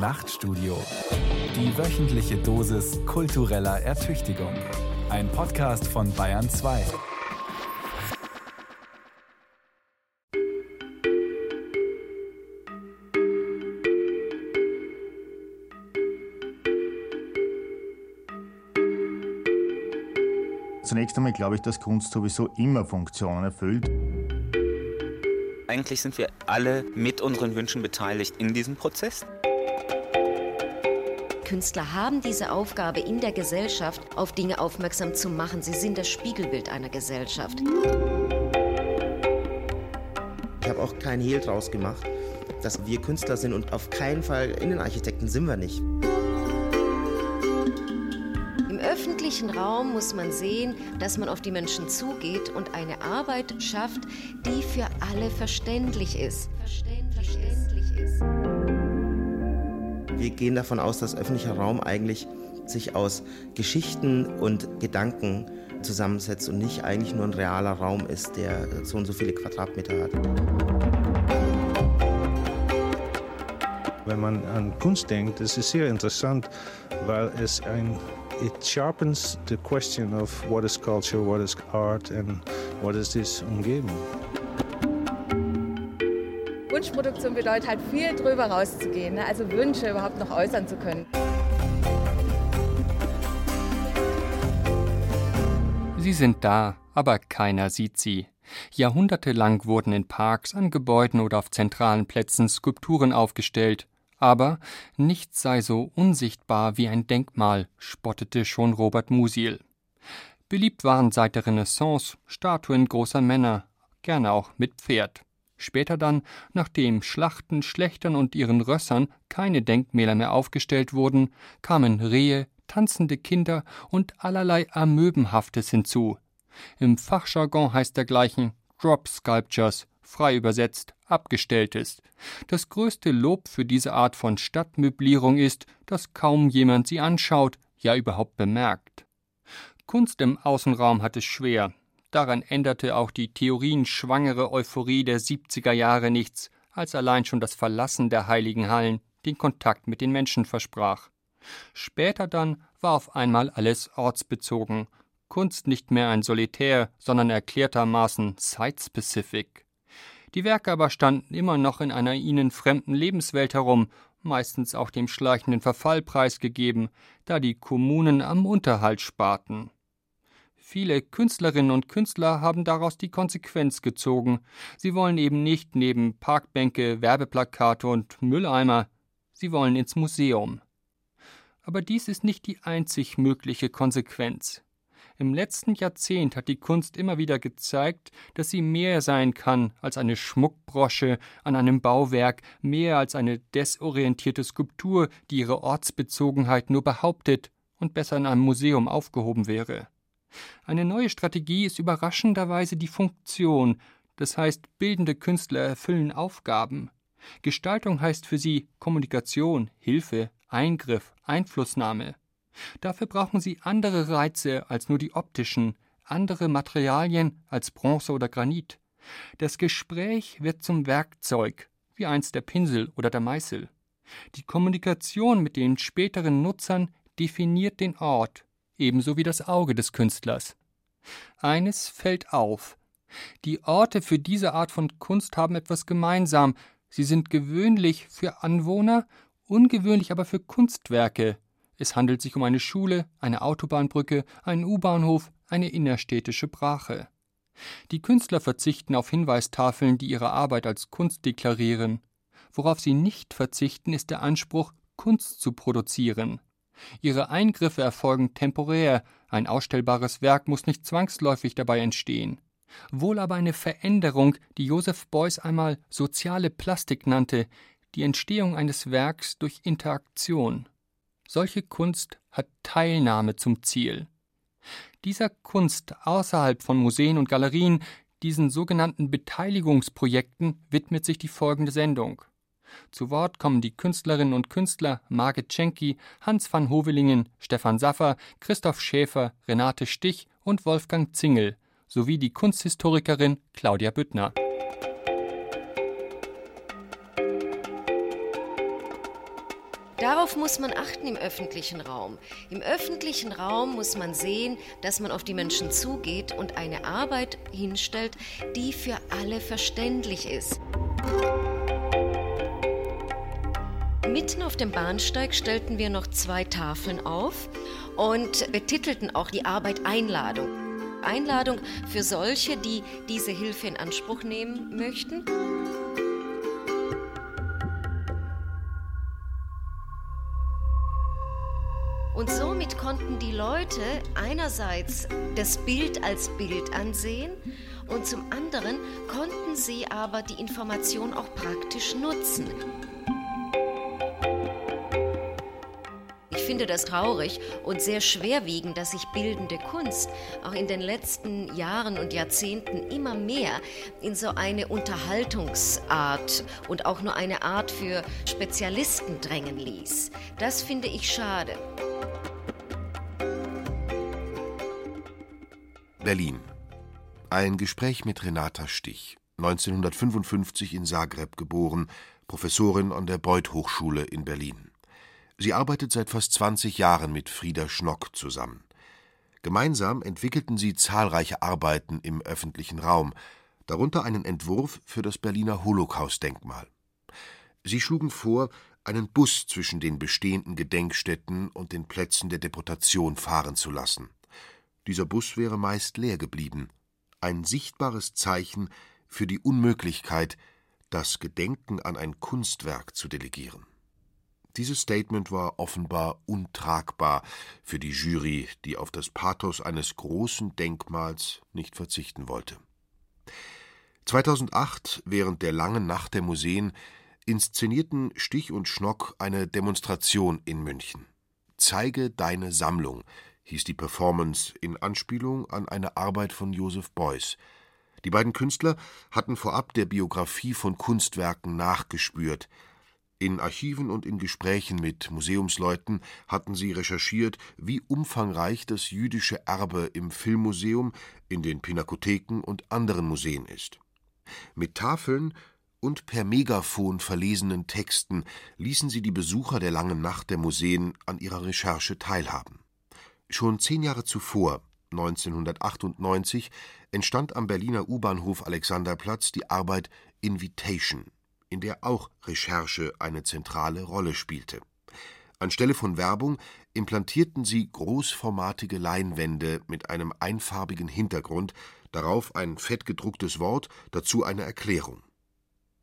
Nachtstudio. Die wöchentliche Dosis kultureller Ertüchtigung. Ein Podcast von Bayern 2. Zunächst einmal glaube ich, dass Kunst sowieso immer Funktionen erfüllt. Eigentlich sind wir alle mit unseren Wünschen beteiligt in diesem Prozess. Künstler haben diese Aufgabe in der Gesellschaft, auf Dinge aufmerksam zu machen. Sie sind das Spiegelbild einer Gesellschaft. Ich habe auch keinen Hehl draus gemacht, dass wir Künstler sind und auf keinen Fall Innenarchitekten sind wir nicht. Im öffentlichen Raum muss man sehen, dass man auf die Menschen zugeht und eine Arbeit schafft, die für alle verständlich ist. Wir gehen davon aus, dass öffentlicher Raum eigentlich sich aus Geschichten und Gedanken zusammensetzt und nicht eigentlich nur ein realer Raum ist, der so und so viele Quadratmeter hat. Wenn man an Kunst denkt, ist sehr interessant, weil es ein it sharpens the question of what is culture, what is art and what is this Umgebung. Wunschproduktion bedeutet halt viel drüber rauszugehen, ne? also Wünsche überhaupt noch äußern zu können. Sie sind da, aber keiner sieht sie. Jahrhundertelang wurden in Parks, an Gebäuden oder auf zentralen Plätzen Skulpturen aufgestellt. Aber nichts sei so unsichtbar wie ein Denkmal, spottete schon Robert Musil. Beliebt waren seit der Renaissance Statuen großer Männer, gerne auch mit Pferd. Später dann, nachdem Schlachten, Schlechtern und ihren Rössern keine Denkmäler mehr aufgestellt wurden, kamen Rehe, tanzende Kinder und allerlei Amöbenhaftes hinzu. Im Fachjargon heißt dergleichen Drop Sculptures, frei übersetzt Abgestelltes. Das größte Lob für diese Art von Stadtmöblierung ist, dass kaum jemand sie anschaut, ja überhaupt bemerkt. Kunst im Außenraum hat es schwer. Daran änderte auch die theorienschwangere Euphorie der 70er Jahre nichts, als allein schon das Verlassen der heiligen Hallen den Kontakt mit den Menschen versprach. Später dann war auf einmal alles ortsbezogen, Kunst nicht mehr ein Solitär, sondern erklärtermaßen site-specific. Die Werke aber standen immer noch in einer ihnen fremden Lebenswelt herum, meistens auch dem schleichenden Verfall preisgegeben, da die Kommunen am Unterhalt sparten. Viele Künstlerinnen und Künstler haben daraus die Konsequenz gezogen. Sie wollen eben nicht neben Parkbänke, Werbeplakate und Mülleimer, sie wollen ins Museum. Aber dies ist nicht die einzig mögliche Konsequenz. Im letzten Jahrzehnt hat die Kunst immer wieder gezeigt, dass sie mehr sein kann als eine Schmuckbrosche an einem Bauwerk, mehr als eine desorientierte Skulptur, die ihre Ortsbezogenheit nur behauptet und besser in einem Museum aufgehoben wäre. Eine neue Strategie ist überraschenderweise die Funktion, das heißt, bildende Künstler erfüllen Aufgaben. Gestaltung heißt für sie Kommunikation, Hilfe, Eingriff, Einflussnahme. Dafür brauchen sie andere Reize als nur die optischen, andere Materialien als Bronze oder Granit. Das Gespräch wird zum Werkzeug, wie einst der Pinsel oder der Meißel. Die Kommunikation mit den späteren Nutzern definiert den Ort, ebenso wie das Auge des Künstlers. Eines fällt auf. Die Orte für diese Art von Kunst haben etwas gemeinsam. Sie sind gewöhnlich für Anwohner, ungewöhnlich aber für Kunstwerke, es handelt sich um eine Schule, eine Autobahnbrücke, einen U-Bahnhof, eine innerstädtische Brache. Die Künstler verzichten auf Hinweistafeln, die ihre Arbeit als Kunst deklarieren. Worauf sie nicht verzichten, ist der Anspruch, Kunst zu produzieren. Ihre Eingriffe erfolgen temporär, ein ausstellbares Werk muss nicht zwangsläufig dabei entstehen. Wohl aber eine Veränderung, die Joseph Beuys einmal soziale Plastik nannte, die Entstehung eines Werks durch Interaktion. Solche Kunst hat Teilnahme zum Ziel. Dieser Kunst außerhalb von Museen und Galerien, diesen sogenannten Beteiligungsprojekten, widmet sich die folgende Sendung. Zu Wort kommen die Künstlerinnen und Künstler Margit Schenki, Hans van Hovelingen, Stefan Saffer, Christoph Schäfer, Renate Stich und Wolfgang Zingel sowie die Kunsthistorikerin Claudia Büttner. Darauf muss man achten im öffentlichen Raum. Im öffentlichen Raum muss man sehen, dass man auf die Menschen zugeht und eine Arbeit hinstellt, die für alle verständlich ist. Mitten auf dem Bahnsteig stellten wir noch zwei Tafeln auf und betitelten auch die Arbeit Einladung. Einladung für solche, die diese Hilfe in Anspruch nehmen möchten. Und somit konnten die Leute einerseits das Bild als Bild ansehen und zum anderen konnten sie aber die Information auch praktisch nutzen. Finde das traurig und sehr schwerwiegend, dass sich bildende Kunst auch in den letzten Jahren und Jahrzehnten immer mehr in so eine Unterhaltungsart und auch nur eine Art für Spezialisten drängen ließ. Das finde ich schade. Berlin. Ein Gespräch mit Renata Stich, 1955 in Zagreb geboren, Professorin an der Beuth Hochschule in Berlin. Sie arbeitet seit fast 20 Jahren mit Frieda Schnock zusammen. Gemeinsam entwickelten sie zahlreiche Arbeiten im öffentlichen Raum, darunter einen Entwurf für das Berliner Holocaust-Denkmal. Sie schlugen vor, einen Bus zwischen den bestehenden Gedenkstätten und den Plätzen der Deportation fahren zu lassen. Dieser Bus wäre meist leer geblieben, ein sichtbares Zeichen für die Unmöglichkeit, das Gedenken an ein Kunstwerk zu delegieren. Dieses Statement war offenbar untragbar für die Jury, die auf das Pathos eines großen Denkmals nicht verzichten wollte. 2008, während der langen Nacht der Museen, inszenierten Stich und Schnock eine Demonstration in München. Zeige deine Sammlung hieß die Performance in Anspielung an eine Arbeit von Joseph Beuys. Die beiden Künstler hatten vorab der Biografie von Kunstwerken nachgespürt. In Archiven und in Gesprächen mit Museumsleuten hatten sie recherchiert, wie umfangreich das jüdische Erbe im Filmmuseum, in den Pinakotheken und anderen Museen ist. Mit Tafeln und per Megafon verlesenen Texten ließen sie die Besucher der langen Nacht der Museen an ihrer Recherche teilhaben. Schon zehn Jahre zuvor, 1998, entstand am Berliner U-Bahnhof Alexanderplatz die Arbeit Invitation, in der auch Recherche eine zentrale Rolle spielte. Anstelle von Werbung implantierten sie großformatige Leinwände mit einem einfarbigen Hintergrund, darauf ein fettgedrucktes Wort, dazu eine Erklärung.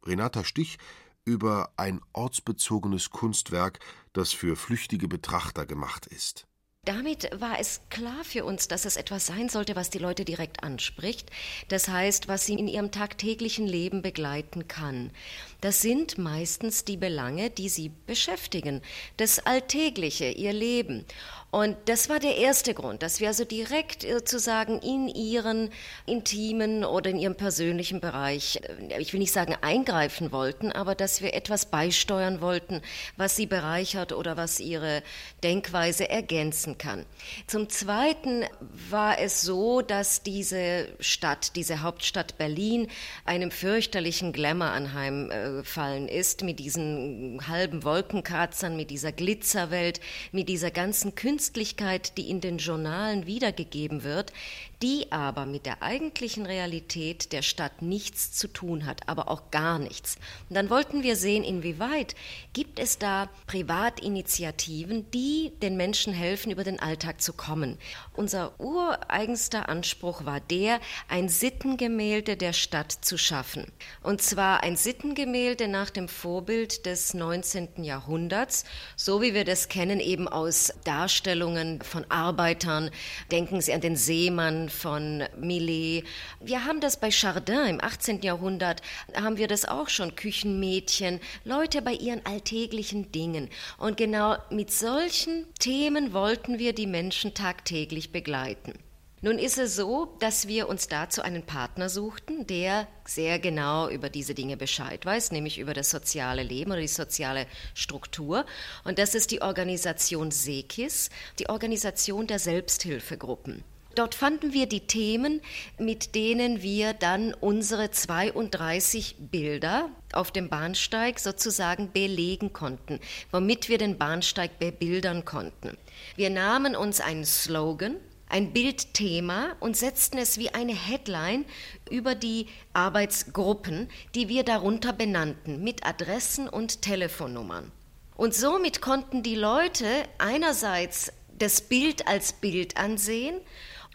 Renata Stich über ein ortsbezogenes Kunstwerk, das für flüchtige Betrachter gemacht ist. Damit war es klar für uns, dass es etwas sein sollte, was die Leute direkt anspricht. Das heißt, was sie in ihrem tagtäglichen Leben begleiten kann. Das sind meistens die Belange, die sie beschäftigen, das Alltägliche, ihr Leben. Und das war der erste Grund, dass wir also direkt sozusagen in ihren intimen oder in ihrem persönlichen Bereich, äh, ich will nicht sagen eingreifen wollten, aber dass wir etwas beisteuern wollten, was sie bereichert oder was ihre Denkweise ergänzen kann. Zum Zweiten war es so, dass diese Stadt, diese Hauptstadt Berlin, einem fürchterlichen Glamour anheimfallen ist, mit diesen halben Wolkenkratzern, mit dieser Glitzerwelt, mit dieser ganzen Künstlichkeit, die in den Journalen wiedergegeben wird, die aber mit der eigentlichen Realität der Stadt nichts zu tun hat, aber auch gar nichts. Und dann wollten wir sehen, inwieweit gibt es da Privatinitiativen, die den Menschen helfen, über den Alltag zu kommen. Unser ureigenster Anspruch war der, ein Sittengemälde der Stadt zu schaffen. Und zwar ein Sittengemälde nach dem Vorbild des 19. Jahrhunderts, so wie wir das kennen eben aus Darstellungen von Arbeitern. Denken Sie an den Seemann, von Millet. Wir haben das bei Chardin im 18. Jahrhundert, haben wir das auch schon, Küchenmädchen, Leute bei ihren alltäglichen Dingen. Und genau mit solchen Themen wollten wir die Menschen tagtäglich begleiten. Nun ist es so, dass wir uns dazu einen Partner suchten, der sehr genau über diese Dinge Bescheid weiß, nämlich über das soziale Leben oder die soziale Struktur. Und das ist die Organisation SEKIS, die Organisation der Selbsthilfegruppen. Dort fanden wir die Themen, mit denen wir dann unsere 32 Bilder auf dem Bahnsteig sozusagen belegen konnten, womit wir den Bahnsteig bebildern konnten. Wir nahmen uns einen Slogan, ein Bildthema und setzten es wie eine Headline über die Arbeitsgruppen, die wir darunter benannten, mit Adressen und Telefonnummern. Und somit konnten die Leute einerseits das Bild als Bild ansehen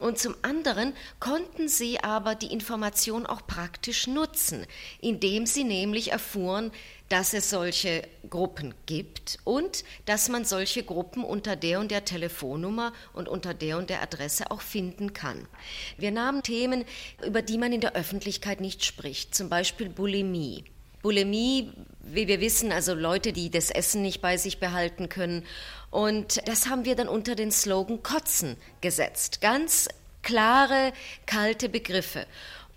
und zum anderen konnten sie aber die Information auch praktisch nutzen, indem sie nämlich erfuhren, dass es solche Gruppen gibt und dass man solche Gruppen unter der und der Telefonnummer und unter der und der Adresse auch finden kann. Wir nahmen Themen, über die man in der Öffentlichkeit nicht spricht, zum Beispiel Bulimie. Bulimie, wie wir wissen, also Leute, die das Essen nicht bei sich behalten können. Und das haben wir dann unter den Slogan Kotzen gesetzt. Ganz klare, kalte Begriffe.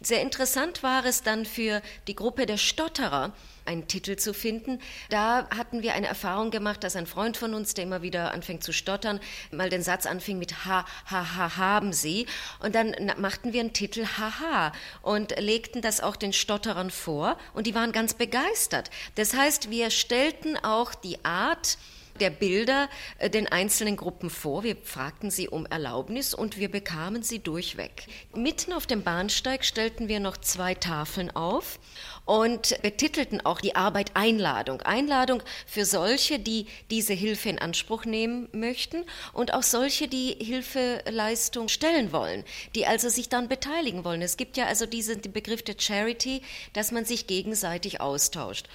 Sehr interessant war es dann für die Gruppe der Stotterer, einen Titel zu finden. Da hatten wir eine Erfahrung gemacht, dass ein Freund von uns, der immer wieder anfängt zu stottern, mal den Satz anfing mit Ha, ha, ha, haben Sie. Und dann machten wir einen Titel Haha und legten das auch den Stotterern vor und die waren ganz begeistert. Das heißt, wir stellten auch die Art, der Bilder äh, den einzelnen Gruppen vor. Wir fragten sie um Erlaubnis und wir bekamen sie durchweg. Mitten auf dem Bahnsteig stellten wir noch zwei Tafeln auf und betitelten auch die Arbeit Einladung. Einladung für solche, die diese Hilfe in Anspruch nehmen möchten und auch solche, die Hilfeleistung stellen wollen, die also sich dann beteiligen wollen. Es gibt ja also diesen Begriff der Charity, dass man sich gegenseitig austauscht.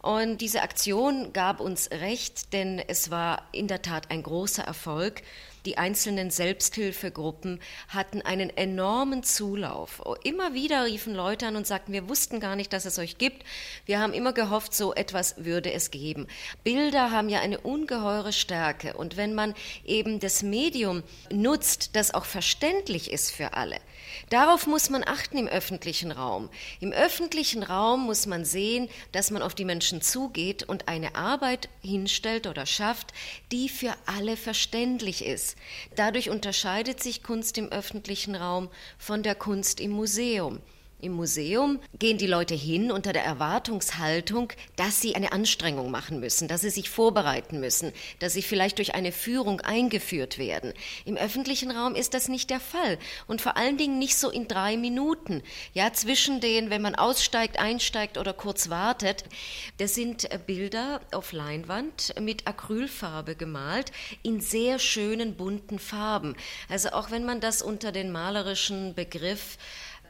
Und diese Aktion gab uns recht, denn es war in der Tat ein großer Erfolg. Die einzelnen Selbsthilfegruppen hatten einen enormen Zulauf. Immer wieder riefen Leute an und sagten, wir wussten gar nicht, dass es euch gibt. Wir haben immer gehofft, so etwas würde es geben. Bilder haben ja eine ungeheure Stärke. Und wenn man eben das Medium nutzt, das auch verständlich ist für alle, Darauf muss man achten im öffentlichen Raum. Im öffentlichen Raum muss man sehen, dass man auf die Menschen zugeht und eine Arbeit hinstellt oder schafft, die für alle verständlich ist. Dadurch unterscheidet sich Kunst im öffentlichen Raum von der Kunst im Museum. Im Museum gehen die Leute hin unter der Erwartungshaltung, dass sie eine Anstrengung machen müssen, dass sie sich vorbereiten müssen, dass sie vielleicht durch eine Führung eingeführt werden. Im öffentlichen Raum ist das nicht der Fall und vor allen Dingen nicht so in drei Minuten. Ja, zwischen den, wenn man aussteigt, einsteigt oder kurz wartet. Das sind äh, Bilder auf Leinwand mit Acrylfarbe gemalt in sehr schönen bunten Farben. Also auch wenn man das unter den malerischen Begriff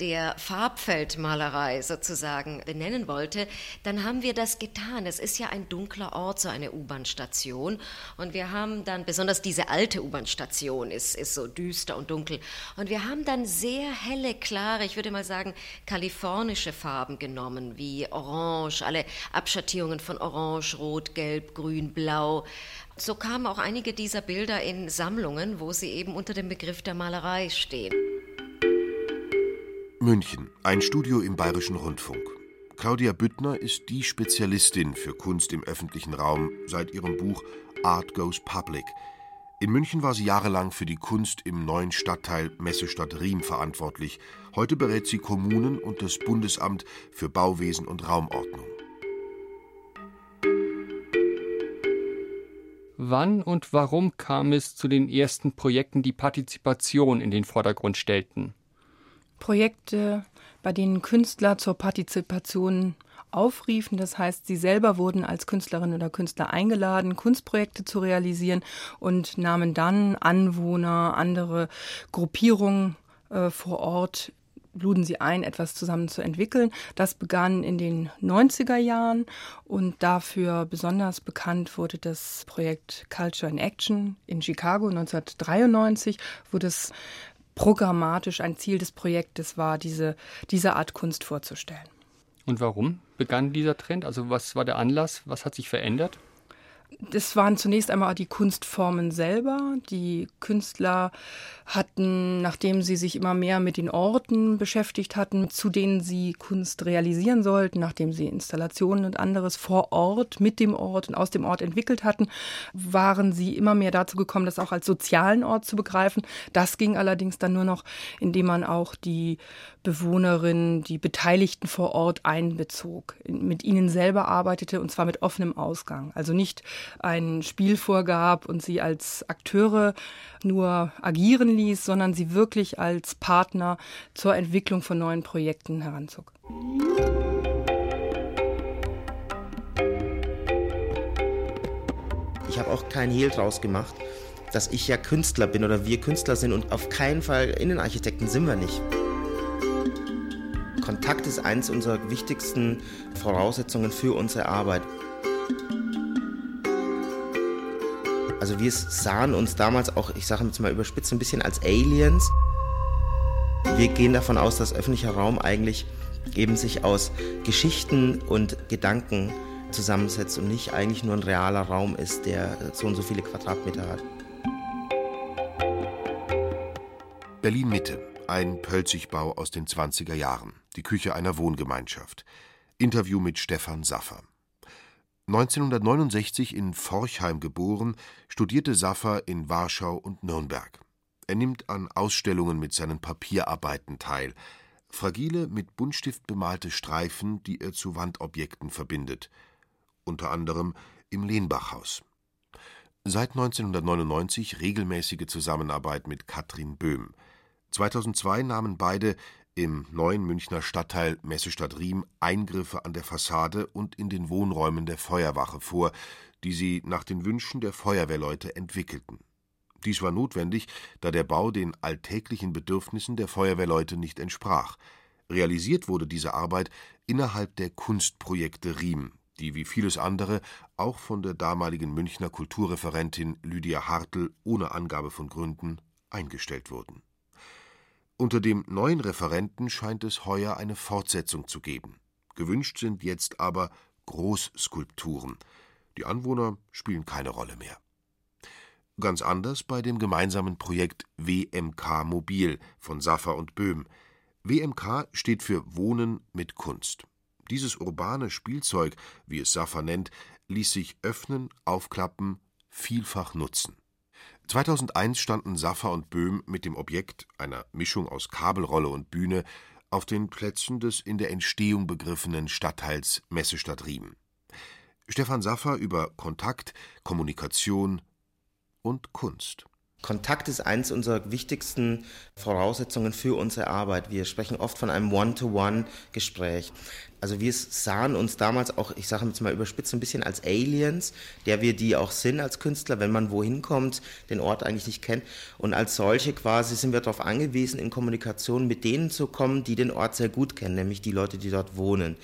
der Farbfeldmalerei sozusagen benennen wollte, dann haben wir das getan. Es ist ja ein dunkler Ort, so eine U-Bahn-Station. Und wir haben dann, besonders diese alte U-Bahn-Station ist, ist so düster und dunkel. Und wir haben dann sehr helle, klare, ich würde mal sagen, kalifornische Farben genommen, wie Orange, alle Abschattierungen von Orange, Rot, Gelb, Grün, Blau. So kamen auch einige dieser Bilder in Sammlungen, wo sie eben unter dem Begriff der Malerei stehen. München, ein Studio im Bayerischen Rundfunk. Claudia Büttner ist die Spezialistin für Kunst im öffentlichen Raum seit ihrem Buch Art Goes Public. In München war sie jahrelang für die Kunst im neuen Stadtteil Messestadt Riem verantwortlich. Heute berät sie Kommunen und das Bundesamt für Bauwesen und Raumordnung. Wann und warum kam es zu den ersten Projekten, die Partizipation in den Vordergrund stellten? Projekte, bei denen Künstler zur Partizipation aufriefen. Das heißt, sie selber wurden als Künstlerin oder Künstler eingeladen, Kunstprojekte zu realisieren und nahmen dann Anwohner, andere Gruppierungen äh, vor Ort luden sie ein, etwas zusammen zu entwickeln. Das begann in den 90er Jahren und dafür besonders bekannt wurde das Projekt Culture in Action in Chicago 1993, wo das programmatisch ein Ziel des Projektes war, diese, diese Art Kunst vorzustellen. Und warum begann dieser Trend? Also was war der Anlass? Was hat sich verändert? Das waren zunächst einmal die Kunstformen selber. Die Künstler hatten, nachdem sie sich immer mehr mit den Orten beschäftigt hatten, zu denen sie Kunst realisieren sollten, nachdem sie Installationen und anderes vor Ort, mit dem Ort und aus dem Ort entwickelt hatten, waren sie immer mehr dazu gekommen, das auch als sozialen Ort zu begreifen. Das ging allerdings dann nur noch, indem man auch die Bewohnerinnen, die Beteiligten vor Ort einbezog, mit ihnen selber arbeitete und zwar mit offenem Ausgang. Also nicht ein Spiel vorgab und sie als Akteure nur agieren ließ, sondern sie wirklich als Partner zur Entwicklung von neuen Projekten heranzog. Ich habe auch keinen Hehl draus gemacht, dass ich ja Künstler bin oder wir Künstler sind und auf keinen Fall Innenarchitekten sind wir nicht. Kontakt ist eines unserer wichtigsten Voraussetzungen für unsere Arbeit. Also wir sahen uns damals auch, ich sage jetzt mal überspitzt, ein bisschen als Aliens. Wir gehen davon aus, dass öffentlicher Raum eigentlich eben sich aus Geschichten und Gedanken zusammensetzt und nicht eigentlich nur ein realer Raum ist, der so und so viele Quadratmeter hat. Berlin Mitte, ein Pölzigbau aus den 20er Jahren, die Küche einer Wohngemeinschaft. Interview mit Stefan Saffer. 1969 in Forchheim geboren, studierte Saffer in Warschau und Nürnberg. Er nimmt an Ausstellungen mit seinen Papierarbeiten teil, fragile, mit Buntstift bemalte Streifen, die er zu Wandobjekten verbindet, unter anderem im Lehnbachhaus. Seit 1999 regelmäßige Zusammenarbeit mit Katrin Böhm. 2002 nahmen beide im neuen Münchner Stadtteil Messestadt Riem Eingriffe an der Fassade und in den Wohnräumen der Feuerwache vor, die sie nach den Wünschen der Feuerwehrleute entwickelten. Dies war notwendig, da der Bau den alltäglichen Bedürfnissen der Feuerwehrleute nicht entsprach. Realisiert wurde diese Arbeit innerhalb der Kunstprojekte Riem, die wie vieles andere auch von der damaligen Münchner Kulturreferentin Lydia Hartl ohne Angabe von Gründen eingestellt wurden unter dem neuen Referenten scheint es heuer eine Fortsetzung zu geben. Gewünscht sind jetzt aber Großskulpturen. Die Anwohner spielen keine Rolle mehr. Ganz anders bei dem gemeinsamen Projekt WMK Mobil von Saffer und Böhm. WMK steht für Wohnen mit Kunst. Dieses urbane Spielzeug, wie es Saffer nennt, ließ sich öffnen, aufklappen, vielfach nutzen. 2001 standen Saffer und Böhm mit dem Objekt, einer Mischung aus Kabelrolle und Bühne, auf den Plätzen des in der Entstehung begriffenen Stadtteils Messestadt Riem. Stefan Saffer über Kontakt, Kommunikation und Kunst. Kontakt ist eines unserer wichtigsten Voraussetzungen für unsere Arbeit. Wir sprechen oft von einem One-to-One-Gespräch. Also wir sahen uns damals auch, ich sage jetzt mal überspitzt, ein bisschen als Aliens, der wir die auch sind als Künstler, wenn man wohin kommt, den Ort eigentlich nicht kennt. Und als solche quasi sind wir darauf angewiesen, in Kommunikation mit denen zu kommen, die den Ort sehr gut kennen, nämlich die Leute, die dort wohnen.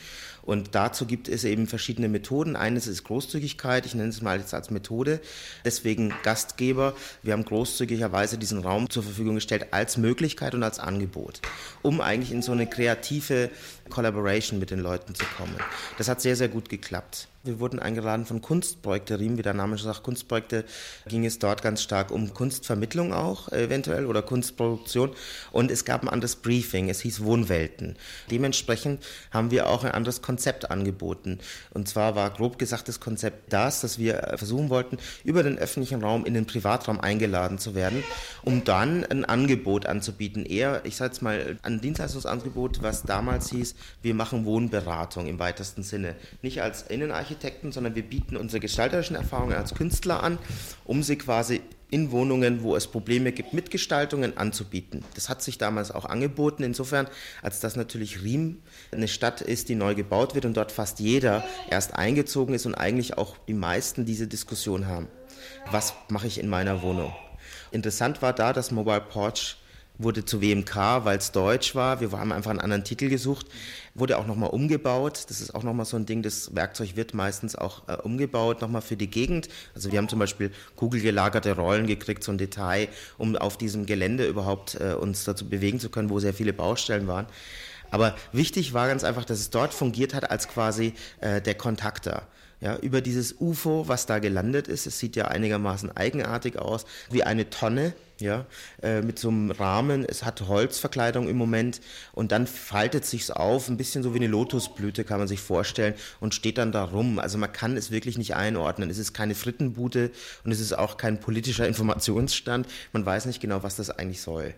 Und dazu gibt es eben verschiedene Methoden. Eines ist Großzügigkeit, ich nenne es mal jetzt als Methode. Deswegen Gastgeber. Wir haben großzügigerweise diesen Raum zur Verfügung gestellt als Möglichkeit und als Angebot, um eigentlich in so eine kreative Collaboration mit den Leuten zu kommen. Das hat sehr, sehr gut geklappt. Wir wurden eingeladen von Kunstprojekte Riem, wie der Name schon sagt, Kunstprojekte ging es dort ganz stark um Kunstvermittlung auch eventuell oder Kunstproduktion. Und es gab ein anderes Briefing, es hieß Wohnwelten. Dementsprechend haben wir auch ein anderes Konzept angeboten. Und zwar war grob gesagt das Konzept das, dass wir versuchen wollten, über den öffentlichen Raum in den Privatraum eingeladen zu werden, um dann ein Angebot anzubieten, eher, ich sage jetzt mal, ein Dienstleistungsangebot, was damals hieß, wir machen Wohnberatung im weitesten Sinne, nicht als Innenarchitektur, Architekten, sondern wir bieten unsere gestalterischen Erfahrungen als Künstler an, um sie quasi in Wohnungen, wo es Probleme gibt, mit Gestaltungen anzubieten. Das hat sich damals auch angeboten, insofern, als das natürlich Riem eine Stadt ist, die neu gebaut wird und dort fast jeder erst eingezogen ist und eigentlich auch die meisten diese Diskussion haben. Was mache ich in meiner Wohnung? Interessant war da, dass Mobile Porch wurde zu WMK, weil es deutsch war. Wir haben einfach einen anderen Titel gesucht. Wurde auch nochmal umgebaut. Das ist auch nochmal so ein Ding. Das Werkzeug wird meistens auch äh, umgebaut, nochmal für die Gegend. Also wir haben zum Beispiel kugelgelagerte Rollen gekriegt, so ein Detail, um auf diesem Gelände überhaupt äh, uns dazu bewegen zu können, wo sehr viele Baustellen waren. Aber wichtig war ganz einfach, dass es dort fungiert hat als quasi äh, der Kontakter ja, über dieses UFO, was da gelandet ist. Es sieht ja einigermaßen eigenartig aus, wie eine Tonne, ja, äh, mit so einem Rahmen. Es hat Holzverkleidung im Moment und dann faltet sich's auf, ein bisschen so wie eine Lotusblüte kann man sich vorstellen und steht dann da rum. Also man kann es wirklich nicht einordnen. Es ist keine Frittenbude und es ist auch kein politischer Informationsstand. Man weiß nicht genau, was das eigentlich soll.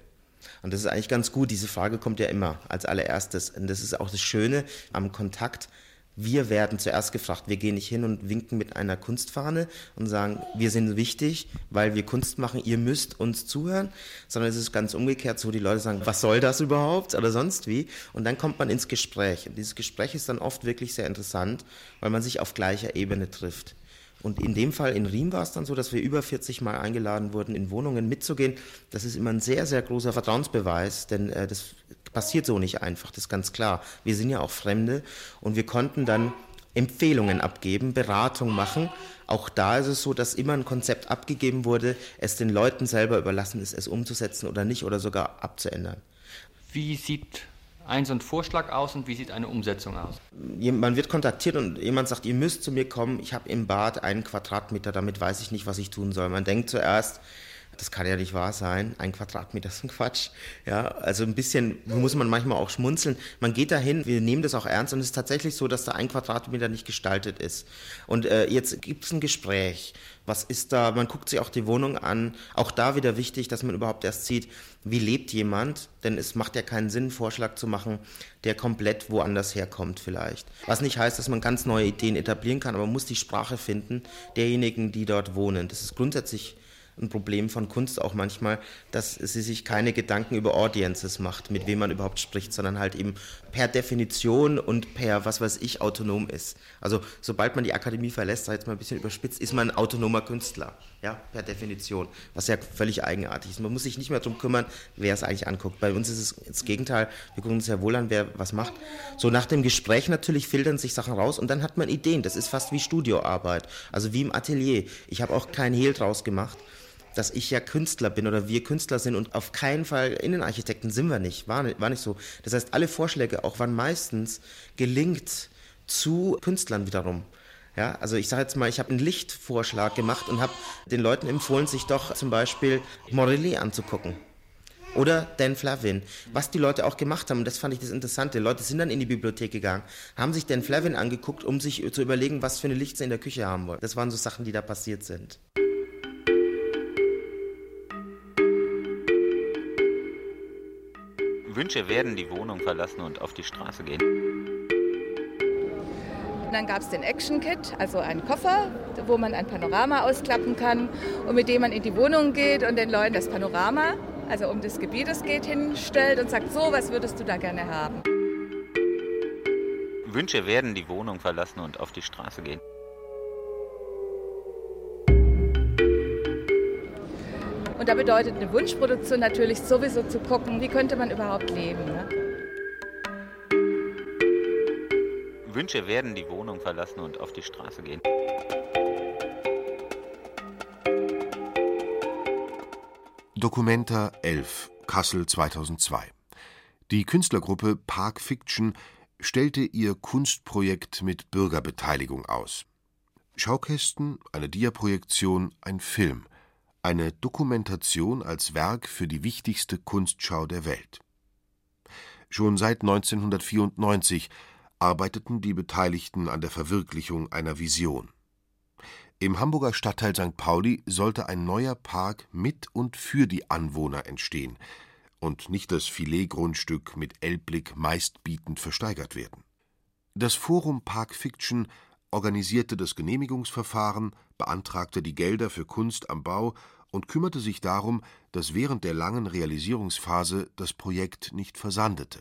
Und das ist eigentlich ganz gut. Diese Frage kommt ja immer als allererstes. Und das ist auch das Schöne am Kontakt wir werden zuerst gefragt. Wir gehen nicht hin und winken mit einer Kunstfahne und sagen, wir sind wichtig, weil wir Kunst machen, ihr müsst uns zuhören, sondern es ist ganz umgekehrt so, die Leute sagen, was soll das überhaupt oder sonst wie? Und dann kommt man ins Gespräch. Und dieses Gespräch ist dann oft wirklich sehr interessant, weil man sich auf gleicher Ebene trifft. Und in dem Fall in Riem war es dann so, dass wir über 40 Mal eingeladen wurden, in Wohnungen mitzugehen. Das ist immer ein sehr, sehr großer Vertrauensbeweis, denn äh, das passiert so nicht einfach, das ist ganz klar. Wir sind ja auch Fremde und wir konnten dann Empfehlungen abgeben, Beratung machen. Auch da ist es so, dass immer ein Konzept abgegeben wurde, es den Leuten selber überlassen ist, es umzusetzen oder nicht oder sogar abzuändern. Wie sieht ein so ein Vorschlag aus und wie sieht eine Umsetzung aus? Man wird kontaktiert und jemand sagt, ihr müsst zu mir kommen, ich habe im Bad einen Quadratmeter, damit weiß ich nicht, was ich tun soll. Man denkt zuerst, das kann ja nicht wahr sein. Ein Quadratmeter ist ein Quatsch. Ja, also ein bisschen muss man manchmal auch schmunzeln. Man geht dahin, wir nehmen das auch ernst und es ist tatsächlich so, dass da ein Quadratmeter nicht gestaltet ist. Und äh, jetzt gibt es ein Gespräch. Was ist da? Man guckt sich auch die Wohnung an. Auch da wieder wichtig, dass man überhaupt erst sieht, wie lebt jemand. Denn es macht ja keinen Sinn, einen Vorschlag zu machen, der komplett woanders herkommt vielleicht. Was nicht heißt, dass man ganz neue Ideen etablieren kann, aber man muss die Sprache finden derjenigen, die dort wohnen. Das ist grundsätzlich ein Problem von Kunst auch manchmal, dass sie sich keine Gedanken über Audiences macht, mit wem man überhaupt spricht, sondern halt eben per Definition und per, was weiß ich, autonom ist. Also sobald man die Akademie verlässt, sei jetzt mal ein bisschen überspitzt, ist man ein autonomer Künstler, ja, per Definition, was ja völlig eigenartig ist. Man muss sich nicht mehr darum kümmern, wer es eigentlich anguckt. Bei uns ist es das Gegenteil, wir gucken uns ja wohl an, wer was macht. So nach dem Gespräch natürlich filtern sich Sachen raus und dann hat man Ideen. Das ist fast wie Studioarbeit, also wie im Atelier. Ich habe auch kein Hehl draus gemacht dass ich ja Künstler bin oder wir Künstler sind und auf keinen Fall Innenarchitekten sind wir nicht. War nicht, war nicht so. Das heißt, alle Vorschläge auch waren meistens gelingt zu Künstlern wiederum. Ja, also ich sage jetzt mal, ich habe einen Lichtvorschlag gemacht und habe den Leuten empfohlen, sich doch zum Beispiel Morelli anzugucken. Oder Dan Flavin. Was die Leute auch gemacht haben, und das fand ich das Interessante, Leute sind dann in die Bibliothek gegangen, haben sich Dan Flavin angeguckt, um sich zu überlegen, was für eine Licht sie in der Küche haben wollen. Das waren so Sachen, die da passiert sind. Wünsche werden die Wohnung verlassen und auf die Straße gehen. Dann gab es den Action Kit, also einen Koffer, wo man ein Panorama ausklappen kann und mit dem man in die Wohnung geht und den Leuten das Panorama, also um das Gebiet es geht, hinstellt und sagt, so, was würdest du da gerne haben? Wünsche werden die Wohnung verlassen und auf die Straße gehen. Und da bedeutet eine Wunschproduktion natürlich sowieso zu gucken, wie könnte man überhaupt leben. Ne? Wünsche werden die Wohnung verlassen und auf die Straße gehen. Documenta 11, Kassel 2002. Die Künstlergruppe Park Fiction stellte ihr Kunstprojekt mit Bürgerbeteiligung aus. Schaukästen, eine Diaprojektion, ein Film eine Dokumentation als Werk für die wichtigste Kunstschau der Welt. Schon seit 1994 arbeiteten die Beteiligten an der Verwirklichung einer Vision. Im Hamburger Stadtteil St. Pauli sollte ein neuer Park mit und für die Anwohner entstehen und nicht das Filetgrundstück mit Elbblick meistbietend versteigert werden. Das Forum Park Fiction organisierte das Genehmigungsverfahren, beantragte die Gelder für Kunst am Bau und kümmerte sich darum, dass während der langen Realisierungsphase das Projekt nicht versandete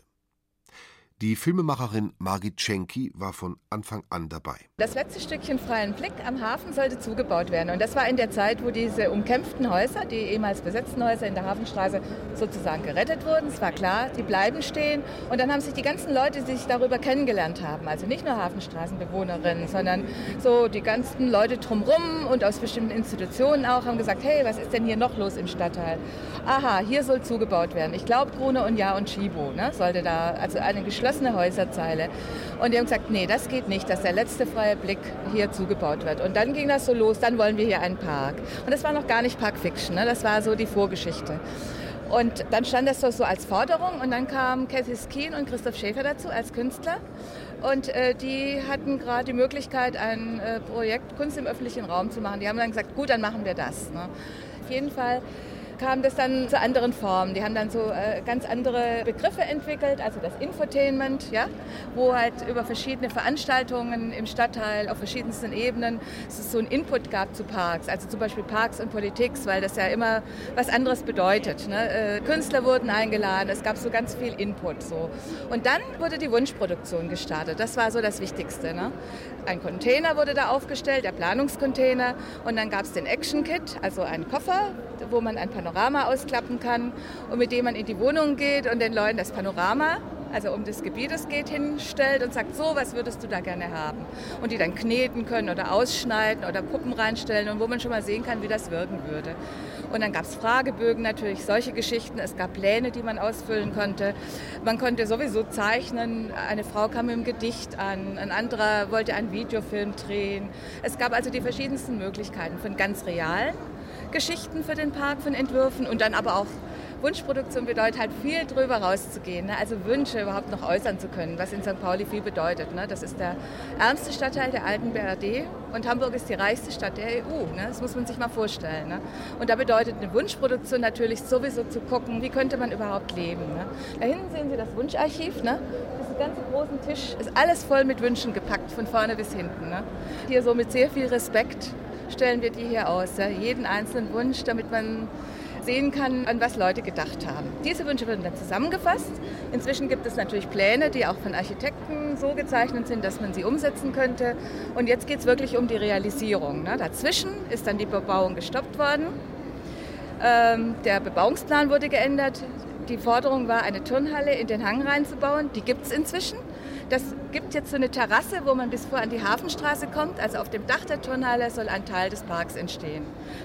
die Filmemacherin Margit Schenki war von Anfang an dabei. Das letzte Stückchen freien Blick am Hafen sollte zugebaut werden. Und das war in der Zeit, wo diese umkämpften Häuser, die ehemals besetzten Häuser in der Hafenstraße, sozusagen gerettet wurden. Es war klar, die bleiben stehen. Und dann haben sich die ganzen Leute, die sich darüber kennengelernt haben, also nicht nur Hafenstraßenbewohnerinnen, sondern so die ganzen Leute drumherum und aus bestimmten Institutionen auch, haben gesagt, hey, was ist denn hier noch los im Stadtteil? Aha, hier soll zugebaut werden. Ich glaube, Krone und Ja und Schibo ne, sollte da, also eine geschlossene geschlossene Häuserzeile. Und die haben gesagt, nee, das geht nicht, dass der letzte freie Blick hier zugebaut wird. Und dann ging das so los, dann wollen wir hier einen Park. Und das war noch gar nicht Park Fiction, ne? das war so die Vorgeschichte. Und dann stand das so als Forderung und dann kamen Cathy Skeen und Christoph Schäfer dazu als Künstler. Und äh, die hatten gerade die Möglichkeit, ein äh, Projekt Kunst im öffentlichen Raum zu machen. Die haben dann gesagt, gut, dann machen wir das. Ne? Auf jeden Fall kam das dann zu anderen Formen. Die haben dann so äh, ganz andere Begriffe entwickelt, also das Infotainment, ja, wo halt über verschiedene Veranstaltungen im Stadtteil auf verschiedensten Ebenen es so einen Input gab zu Parks, also zum Beispiel Parks und Politik, weil das ja immer was anderes bedeutet. Ne? Äh, Künstler wurden eingeladen, es gab so ganz viel Input so. Und dann wurde die Wunschproduktion gestartet. Das war so das Wichtigste. Ne? Ein Container wurde da aufgestellt, der Planungscontainer, und dann gab es den Action Kit, also einen Koffer, wo man ein Panorama ausklappen kann und mit dem man in die Wohnung geht und den Leuten das Panorama also um das Gebiet es geht, hinstellt und sagt, so, was würdest du da gerne haben? Und die dann kneten können oder ausschneiden oder Puppen reinstellen und wo man schon mal sehen kann, wie das wirken würde. Und dann gab es Fragebögen natürlich, solche Geschichten. Es gab Pläne, die man ausfüllen konnte. Man konnte sowieso zeichnen. Eine Frau kam mit einem Gedicht an, ein anderer wollte einen Videofilm drehen. Es gab also die verschiedensten Möglichkeiten von ganz realen Geschichten für den Park, von Entwürfen und dann aber auch Wunschproduktion bedeutet halt viel drüber rauszugehen, ne? also Wünsche überhaupt noch äußern zu können, was in St. Pauli viel bedeutet. Ne? Das ist der ärmste Stadtteil der alten BRD und Hamburg ist die reichste Stadt der EU. Ne? Das muss man sich mal vorstellen. Ne? Und da bedeutet eine Wunschproduktion natürlich sowieso zu gucken, wie könnte man überhaupt leben. Ne? Da hinten sehen Sie das Wunscharchiv. Ne? Das ganze großen Tisch ist alles voll mit Wünschen gepackt, von vorne bis hinten. Hier so mit sehr viel Respekt stellen wir die hier aus. Ja? Jeden einzelnen Wunsch, damit man sehen kann, an was Leute gedacht haben. Diese Wünsche werden dann zusammengefasst. Inzwischen gibt es natürlich Pläne, die auch von Architekten so gezeichnet sind, dass man sie umsetzen könnte. Und jetzt geht es wirklich um die Realisierung. Ne? Dazwischen ist dann die Bebauung gestoppt worden. Ähm, der Bebauungsplan wurde geändert. Die Forderung war, eine Turnhalle in den Hang reinzubauen. Die gibt es inzwischen. Das gibt jetzt so eine Terrasse, wo man bis vor an die Hafenstraße kommt. Also auf dem Dach der Turnhalle soll ein Teil des Parks entstehen.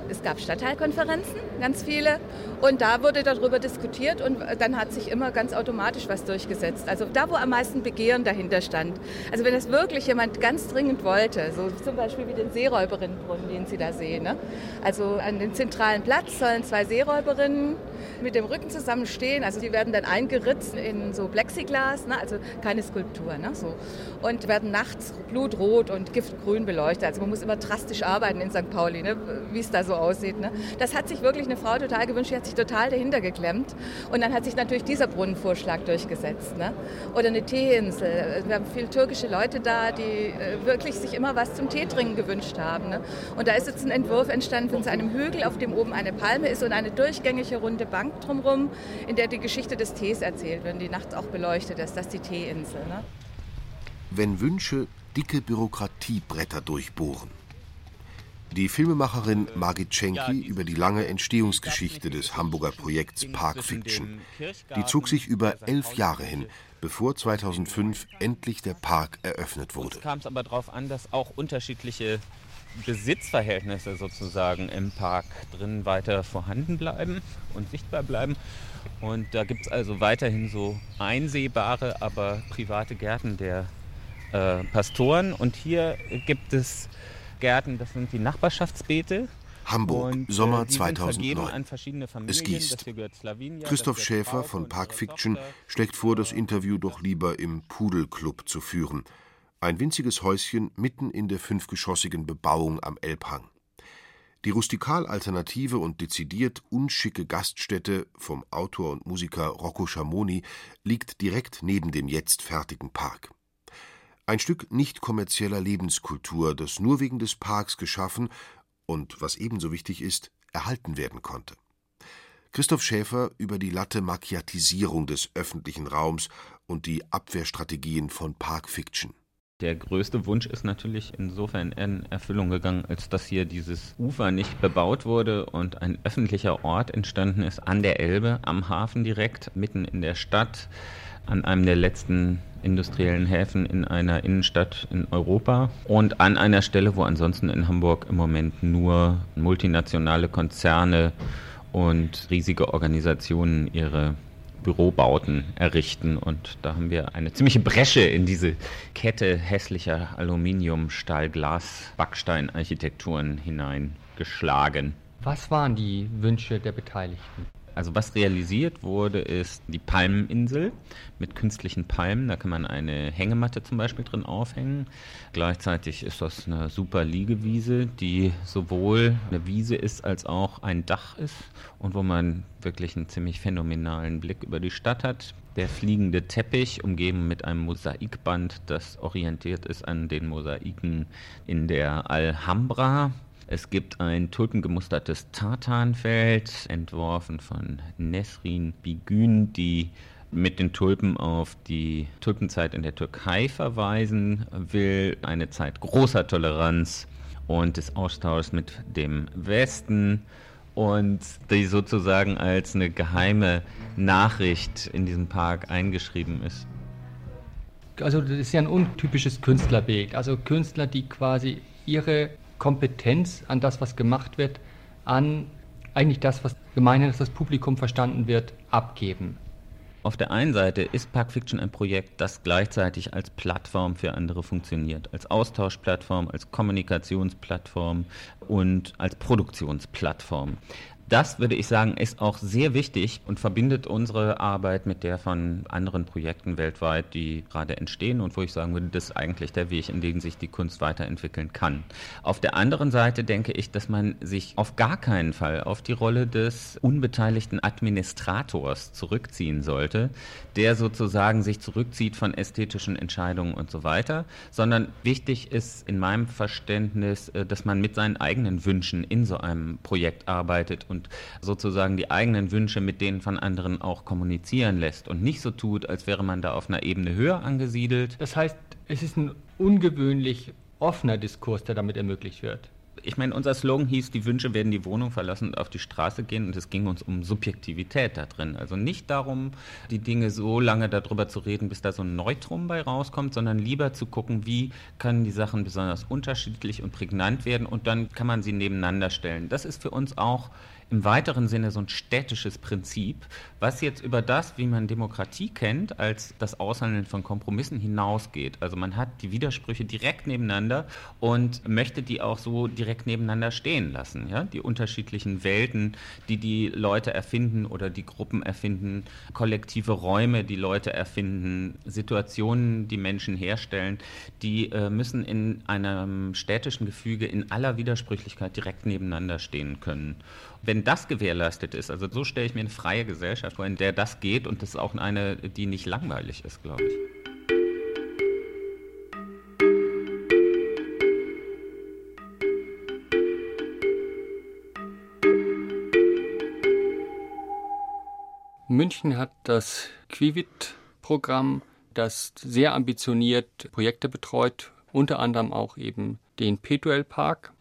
Es gab Stadtteilkonferenzen, ganz viele. Und da wurde darüber diskutiert und dann hat sich immer ganz automatisch was durchgesetzt. Also da, wo am meisten Begehren dahinter stand. Also wenn es wirklich jemand ganz dringend wollte, so zum Beispiel wie den Seeräuberinnenbrunnen, den Sie da sehen. Ne? Also an dem zentralen Platz sollen zwei Seeräuberinnen mit dem Rücken zusammen stehen. Also die werden dann eingeritzt in so Plexiglas, ne? also keine Skulptur. Ne? So. Und werden nachts blutrot und giftgrün beleuchtet. Also man muss immer drastisch arbeiten in St. Pauli, ne? wie es da so aussieht. Ne? Das hat sich wirklich eine Frau total gewünscht, die hat sich total dahinter geklemmt. Und dann hat sich natürlich dieser Brunnenvorschlag durchgesetzt. Ne? Oder eine Teeinsel. Wir haben viele türkische Leute da, die äh, wirklich sich immer was zum Teetrinken gewünscht haben. Ne? Und da ist jetzt ein Entwurf entstanden von einem Hügel, auf dem oben eine Palme ist und eine durchgängige runde Bank drumherum, in der die Geschichte des Tees erzählt wird, die nachts auch beleuchtet ist. Das ist die Teeinsel. Ne? Wenn Wünsche dicke Bürokratiebretter durchbohren. Die Filmemacherin Margit Schenki über die lange Entstehungsgeschichte des Hamburger Projekts Park Fiction. Die zog sich über elf Jahre hin, bevor 2005 endlich der Park eröffnet wurde. Es kam es aber darauf an, dass auch unterschiedliche Besitzverhältnisse sozusagen im Park drin weiter vorhanden bleiben und sichtbar bleiben. Und da gibt es also weiterhin so einsehbare, aber private Gärten der äh, Pastoren. Und hier gibt es Gärten, das sind die Nachbarschaftsbeete. Hamburg, und, Sommer äh, 2009. Es gießt. Christoph Schäfer von Park Fiction schlägt vor, das Interview doch lieber im Pudelclub zu führen. Ein winziges Häuschen mitten in der fünfgeschossigen Bebauung am Elbhang. Die Rustikal-Alternative und dezidiert unschicke Gaststätte vom Autor und Musiker Rocco Schamoni liegt direkt neben dem jetzt fertigen Park. Ein Stück nicht kommerzieller Lebenskultur, das nur wegen des Parks geschaffen und, was ebenso wichtig ist, erhalten werden konnte. Christoph Schäfer über die Latte Macchiatisierung des öffentlichen Raums und die Abwehrstrategien von Park Fiction. Der größte Wunsch ist natürlich insofern in Erfüllung gegangen, als dass hier dieses Ufer nicht bebaut wurde und ein öffentlicher Ort entstanden ist an der Elbe, am Hafen direkt, mitten in der Stadt, an einem der letzten industriellen Häfen in einer Innenstadt in Europa und an einer Stelle, wo ansonsten in Hamburg im Moment nur multinationale Konzerne und riesige Organisationen ihre Bürobauten errichten. Und da haben wir eine ziemliche Bresche in diese Kette hässlicher Aluminium, Stahl, Glas, Backsteinarchitekturen hineingeschlagen. Was waren die Wünsche der Beteiligten? Also was realisiert wurde, ist die Palmeninsel mit künstlichen Palmen. Da kann man eine Hängematte zum Beispiel drin aufhängen. Gleichzeitig ist das eine super Liegewiese, die sowohl eine Wiese ist als auch ein Dach ist und wo man wirklich einen ziemlich phänomenalen Blick über die Stadt hat. Der fliegende Teppich, umgeben mit einem Mosaikband, das orientiert ist an den Mosaiken in der Alhambra. Es gibt ein tulpengemustertes Tartanfeld, entworfen von Nesrin Bigün, die mit den Tulpen auf die Tulpenzeit in der Türkei verweisen will. Eine Zeit großer Toleranz und des Austauschs mit dem Westen und die sozusagen als eine geheime Nachricht in diesem Park eingeschrieben ist. Also das ist ja ein untypisches Künstlerbild. Also Künstler, die quasi ihre Kompetenz an das, was gemacht wird, an eigentlich das, was gemeinhin das Publikum verstanden wird, abgeben. Auf der einen Seite ist Park Fiction ein Projekt, das gleichzeitig als Plattform für andere funktioniert, als Austauschplattform, als Kommunikationsplattform und als Produktionsplattform. Das würde ich sagen, ist auch sehr wichtig und verbindet unsere Arbeit mit der von anderen Projekten weltweit, die gerade entstehen und wo ich sagen würde, das ist eigentlich der Weg, in dem sich die Kunst weiterentwickeln kann. Auf der anderen Seite denke ich, dass man sich auf gar keinen Fall auf die Rolle des unbeteiligten Administrators zurückziehen sollte, der sozusagen sich zurückzieht von ästhetischen Entscheidungen und so weiter, sondern wichtig ist in meinem Verständnis, äh, dass man mit seinen eigenen Wünschen in so einem Projekt arbeitet und und sozusagen die eigenen Wünsche mit denen von anderen auch kommunizieren lässt und nicht so tut, als wäre man da auf einer Ebene höher angesiedelt. Das heißt, es ist ein ungewöhnlich offener Diskurs, der damit ermöglicht wird ich meine, unser Slogan hieß, die Wünsche werden die Wohnung verlassen und auf die Straße gehen und es ging uns um Subjektivität da drin. Also nicht darum, die Dinge so lange darüber zu reden, bis da so ein Neutrum bei rauskommt, sondern lieber zu gucken, wie können die Sachen besonders unterschiedlich und prägnant werden und dann kann man sie nebeneinander stellen. Das ist für uns auch im weiteren Sinne so ein städtisches Prinzip, was jetzt über das, wie man Demokratie kennt, als das Aushandeln von Kompromissen hinausgeht. Also man hat die Widersprüche direkt nebeneinander und möchte die auch so direkt nebeneinander stehen lassen. Ja? Die unterschiedlichen Welten, die die Leute erfinden oder die Gruppen erfinden, kollektive Räume, die Leute erfinden, Situationen, die Menschen herstellen, die äh, müssen in einem städtischen Gefüge in aller Widersprüchlichkeit direkt nebeneinander stehen können. Wenn das gewährleistet ist, also so stelle ich mir eine freie Gesellschaft vor, in der das geht und das ist auch eine, die nicht langweilig ist, glaube ich. München hat das Quivit-Programm, das sehr ambitioniert Projekte betreut, unter anderem auch eben den Petuel Park.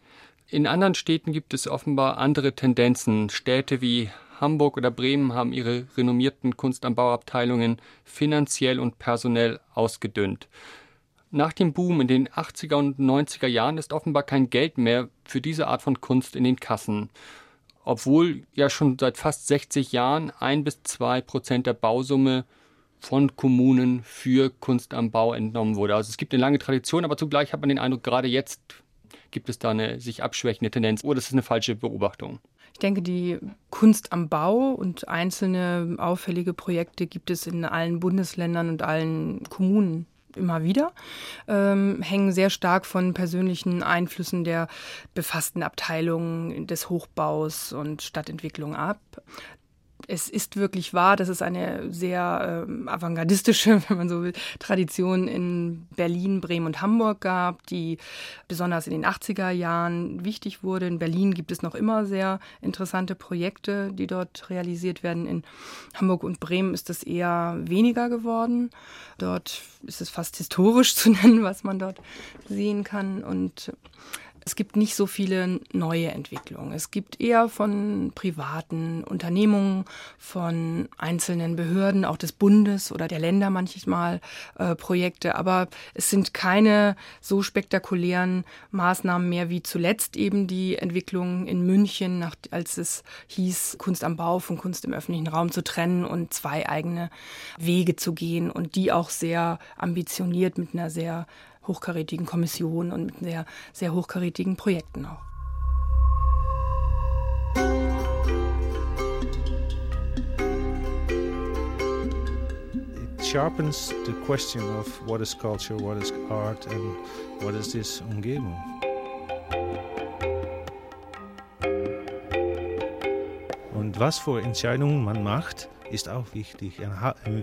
In anderen Städten gibt es offenbar andere Tendenzen. Städte wie Hamburg oder Bremen haben ihre renommierten Kunst am Bauabteilungen finanziell und personell ausgedünnt. Nach dem Boom in den 80er und 90er Jahren ist offenbar kein Geld mehr für diese Art von Kunst in den Kassen. Obwohl ja schon seit fast 60 Jahren ein bis zwei Prozent der Bausumme von Kommunen für Kunst am Bau entnommen wurde. Also es gibt eine lange Tradition, aber zugleich hat man den Eindruck, gerade jetzt Gibt es da eine sich abschwächende Tendenz oder ist es eine falsche Beobachtung? Ich denke, die Kunst am Bau und einzelne auffällige Projekte gibt es in allen Bundesländern und allen Kommunen immer wieder, ähm, hängen sehr stark von persönlichen Einflüssen der befassten Abteilungen des Hochbaus und Stadtentwicklung ab es ist wirklich wahr, dass es eine sehr ähm, avantgardistische, wenn man so will, Tradition in Berlin, Bremen und Hamburg gab, die besonders in den 80er Jahren wichtig wurde. In Berlin gibt es noch immer sehr interessante Projekte, die dort realisiert werden. In Hamburg und Bremen ist es eher weniger geworden. Dort ist es fast historisch zu nennen, was man dort sehen kann. Und Es gibt nicht so viele neue Entwicklungen. Es gibt eher von privaten Unternehmungen, von einzelnen Behörden, auch des Bundes oder der Länder manchmal äh, Projekte. Aber es sind keine so spektakulären Maßnahmen mehr wie zuletzt eben die Entwicklung in München, nach, als es hieß, Kunst am Bau von Kunst im öffentlichen Raum zu trennen und zwei eigene Wege zu gehen und die auch sehr ambitioniert mit einer sehr hochkarätigen Kommission und mit sehr, sehr hochkarätigen Projekten auch. Sharpens the question of what is culture, what is art and what is this Umgebung. Und was für Entscheidungen man macht, ist auch wichtig.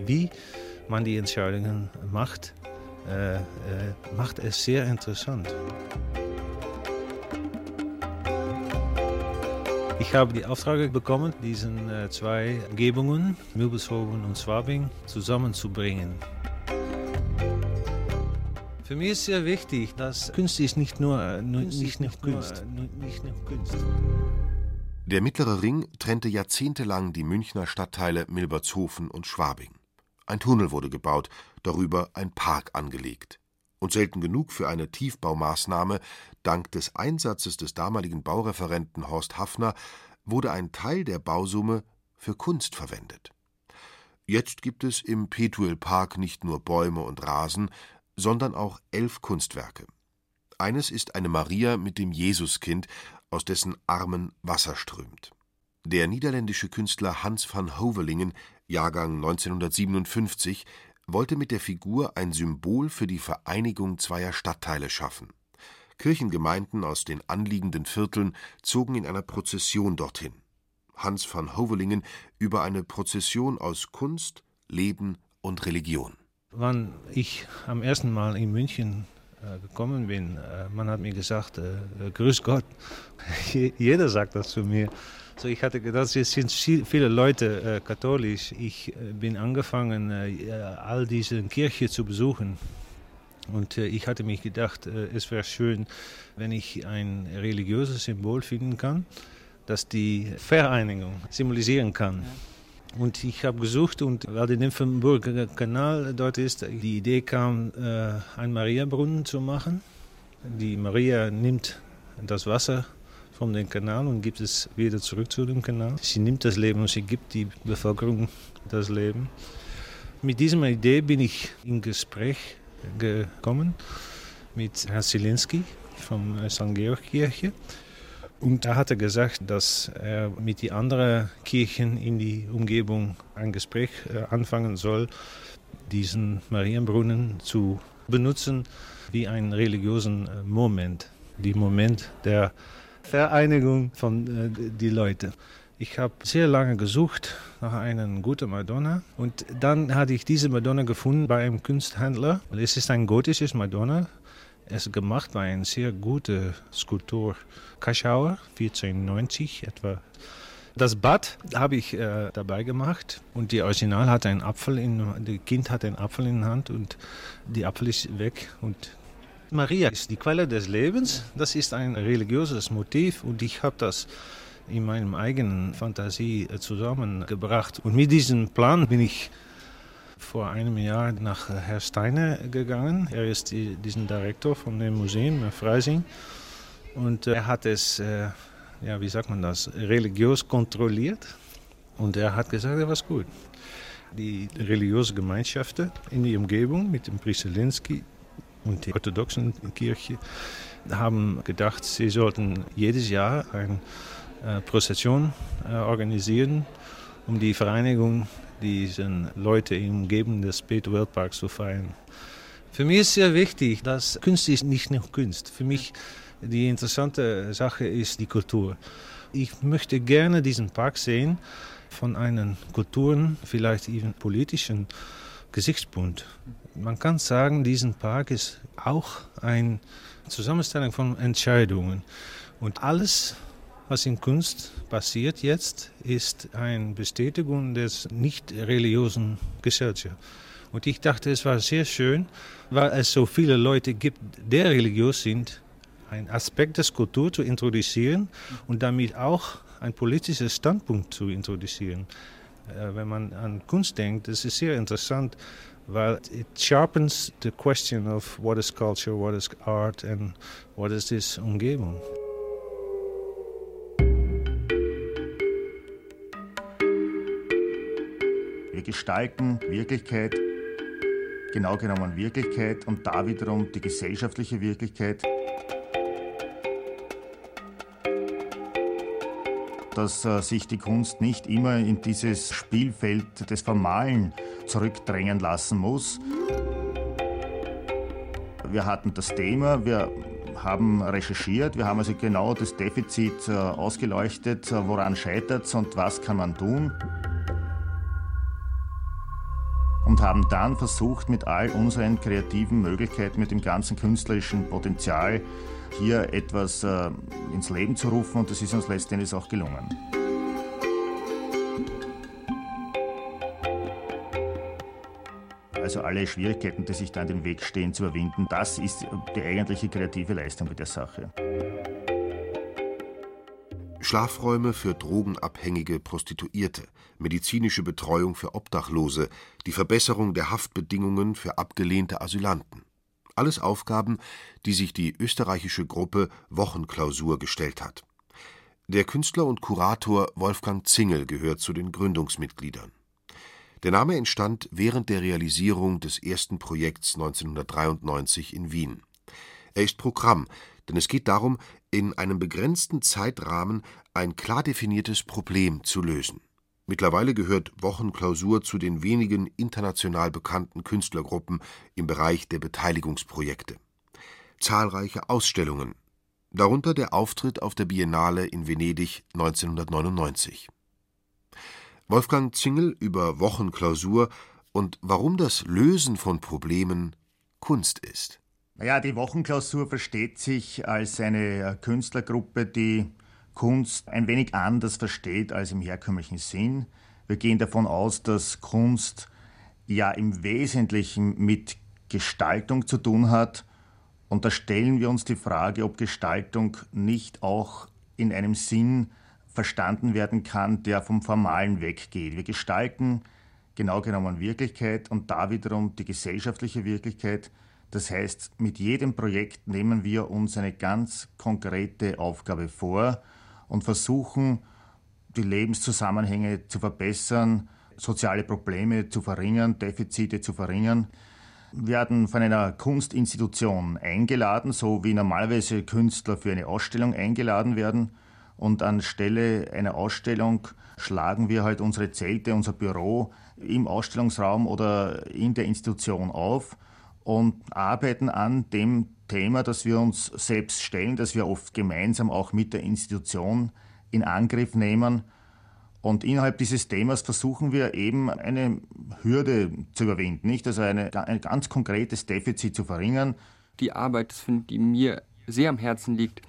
Wie man die Entscheidungen macht, äh, äh, macht es sehr interessant. Ich habe die Auftrag bekommen, diese äh, zwei Umgebungen, Mübelshoven und Swabing, zusammenzubringen. Für mich ist sehr wichtig, dass Kunst ist nicht nur, äh, Kunst nicht, nicht, Kunst. Nur, nicht nur Kunst. Der Mittlere Ring trennte jahrzehntelang die Münchner Stadtteile Milbertshofen und Schwabing. Ein Tunnel wurde gebaut, darüber ein Park angelegt. Und selten genug für eine Tiefbaumaßnahme, dank des Einsatzes des damaligen Baureferenten Horst Haffner, wurde ein Teil der Bausumme für Kunst verwendet. Jetzt gibt es im Petuel Park nicht nur Bäume und Rasen, sondern auch elf Kunstwerke. Eines ist eine Maria mit dem Jesuskind, aus dessen Armen Wasser strömt. Der niederländische Künstler Hans van Hovelingen Jahrgang 1957, wollte mit der Figur ein Symbol für die Vereinigung zweier Stadtteile schaffen. Kirchengemeinden aus den anliegenden Vierteln zogen in einer Prozession dorthin. Hans van Hovelingen über eine Prozession aus Kunst, Leben und Religion. Wann ich am ersten Mal in München äh, gekommen bin, äh, man hat mir gesagt, äh, Grüß Gott. Jeder sagt das zu mir. So, ich hatte gedacht, es sind viele Leute äh, katholisch. Ich äh, bin angefangen, äh, all diese Kirchen zu besuchen. Und äh, ich hatte mich gedacht, äh, es wäre schön, wenn ich ein religiöses Symbol finden kann, das die Vereinigung symbolisieren kann. Und ich habe gesucht und weil der Nymphenburger Kanal dort ist, die Idee kam, äh, einen Mariabrunnen zu machen. Die Maria nimmt das Wasser von dem Kanal und gibt es wieder zurück zu dem Kanal. Sie nimmt das Leben und sie gibt die Bevölkerung das Leben. Mit dieser Idee bin ich in Gespräch gekommen mit Herrn Zielinski von St. Georg Kirche. Und da hat er gesagt, dass er mit den anderen Kirchen in die Umgebung ein Gespräch äh, anfangen soll, diesen Marienbrunnen zu benutzen wie einen religiösen äh, Moment. Die Moment der Vereinigung von äh, die Leute. Ich habe sehr lange gesucht nach einer guten Madonna und dann hatte ich diese Madonna gefunden bei einem Kunsthändler. Es ist ein gotisches Madonna. Es ist gemacht bei einem sehr guten Skulptor Kaschauer, 1490 etwa. Das Bad habe ich äh, dabei gemacht und die Original hat einen Apfel in, das Kind hat einen Apfel in der Hand und die Apfel ist weg und Maria ist die Quelle des Lebens. Das ist ein religiöses Motiv und ich habe das in meinem eigenen Fantasie zusammengebracht. Und mit diesem Plan bin ich vor einem Jahr nach Herr Steiner gegangen. Er ist die, diesen Direktor von dem Museum Freising und er hat es, äh, ja, wie sagt man das, religiös kontrolliert. Und er hat gesagt, er war gut. Die religiöse Gemeinschaften in die Umgebung mit dem Priester Linsky und die orthodoxen Kirche haben gedacht, sie sollten jedes Jahr eine äh, Prozession äh, organisieren, um die Vereinigung dieser Leute im Umgebung des Peter-Weltparks zu feiern. Für mich ist sehr wichtig, dass Kunst ist nicht nur Kunst. Für mich die interessante Sache ist die Kultur. Ich möchte gerne diesen Park sehen von einem Kulturen, vielleicht even politischen Gesichtspunkt. Man kann sagen, diesen Park ist auch eine Zusammenstellung von Entscheidungen. Und alles, was in Kunst passiert jetzt, ist eine Bestätigung des nicht religiösen Gesellschaft. Und ich dachte, es war sehr schön, weil es so viele Leute gibt, die religiös sind, einen Aspekt des Kultur zu introduzieren und damit auch einen politischen Standpunkt zu introduzieren. Äh, wenn man an Kunst denkt, das ist sehr interessant, weil it sharpens the question of what is culture, what is art and what is this Umgebung. Wir gestalten Wirklichkeit, genau genommen Wirklichkeit und da wiederum die gesellschaftliche Wirklichkeit. dass äh, sich die Kunst nicht immer in dieses Spielfeld des Formalen zurückdrängen lassen muss. Wir hatten das Thema, wir haben recherchiert, wir haben also genau das Defizit äh, ausgeleuchtet, äh, woran scheitert es und was kann man tun. Und haben dann versucht, mit all unseren kreativen Möglichkeiten, mit dem ganzen künstlerischen Potenzial, hier etwas äh, ins Leben zu rufen und das ist uns letztendlich auch gelungen. Also alle Schwierigkeiten, die sich da in den Weg stehen, zu überwinden, das ist die eigentliche kreative Leistung der Sache. Schlafräume für drogenabhängige Prostituierte, medizinische Betreuung für Obdachlose, die Verbesserung der Haftbedingungen für abgelehnte Asylanten. Alles Aufgaben, die sich die österreichische Gruppe Wochenklausur gestellt hat. Der Künstler und Kurator Wolfgang Zingel gehört zu den Gründungsmitgliedern. Der Name entstand während der Realisierung des ersten Projekts 1993 in Wien. Er ist Programm, denn es geht darum, in einem begrenzten Zeitrahmen ein klar definiertes Problem zu lösen. Mittlerweile gehört Wochenklausur zu den wenigen international bekannten Künstlergruppen im Bereich der Beteiligungsprojekte. Zahlreiche Ausstellungen, darunter der Auftritt auf der Biennale in Venedig 1999. Wolfgang Zingel über Wochenklausur und warum das Lösen von Problemen Kunst ist. Naja, die Wochenklausur versteht sich als eine Künstlergruppe, die Kunst ein wenig anders versteht als im herkömmlichen Sinn. Wir gehen davon aus, dass Kunst ja im Wesentlichen mit Gestaltung zu tun hat. Und da stellen wir uns die Frage, ob Gestaltung nicht auch in einem Sinn verstanden werden kann, der vom Formalen weggeht. Wir gestalten genau genommen Wirklichkeit und da wiederum die gesellschaftliche Wirklichkeit. Das heißt, mit jedem Projekt nehmen wir uns eine ganz konkrete Aufgabe vor und versuchen, die Lebenszusammenhänge zu verbessern, soziale Probleme zu verringern, Defizite zu verringern. Wir werden von einer Kunstinstitution eingeladen, so wie normalerweise Künstler für eine Ausstellung eingeladen werden. Und anstelle einer Ausstellung schlagen wir halt unsere Zelte, unser Büro im Ausstellungsraum oder in der Institution auf und arbeiten an dem Thema, das wir uns selbst stellen, das wir oft gemeinsam auch mit der Institution in Angriff nehmen. Und innerhalb dieses Themas versuchen wir eben eine Hürde zu überwinden, nicht? Also eine, ein ganz konkretes Defizit zu verringern. Die Arbeit, die mir sehr am Herzen liegt,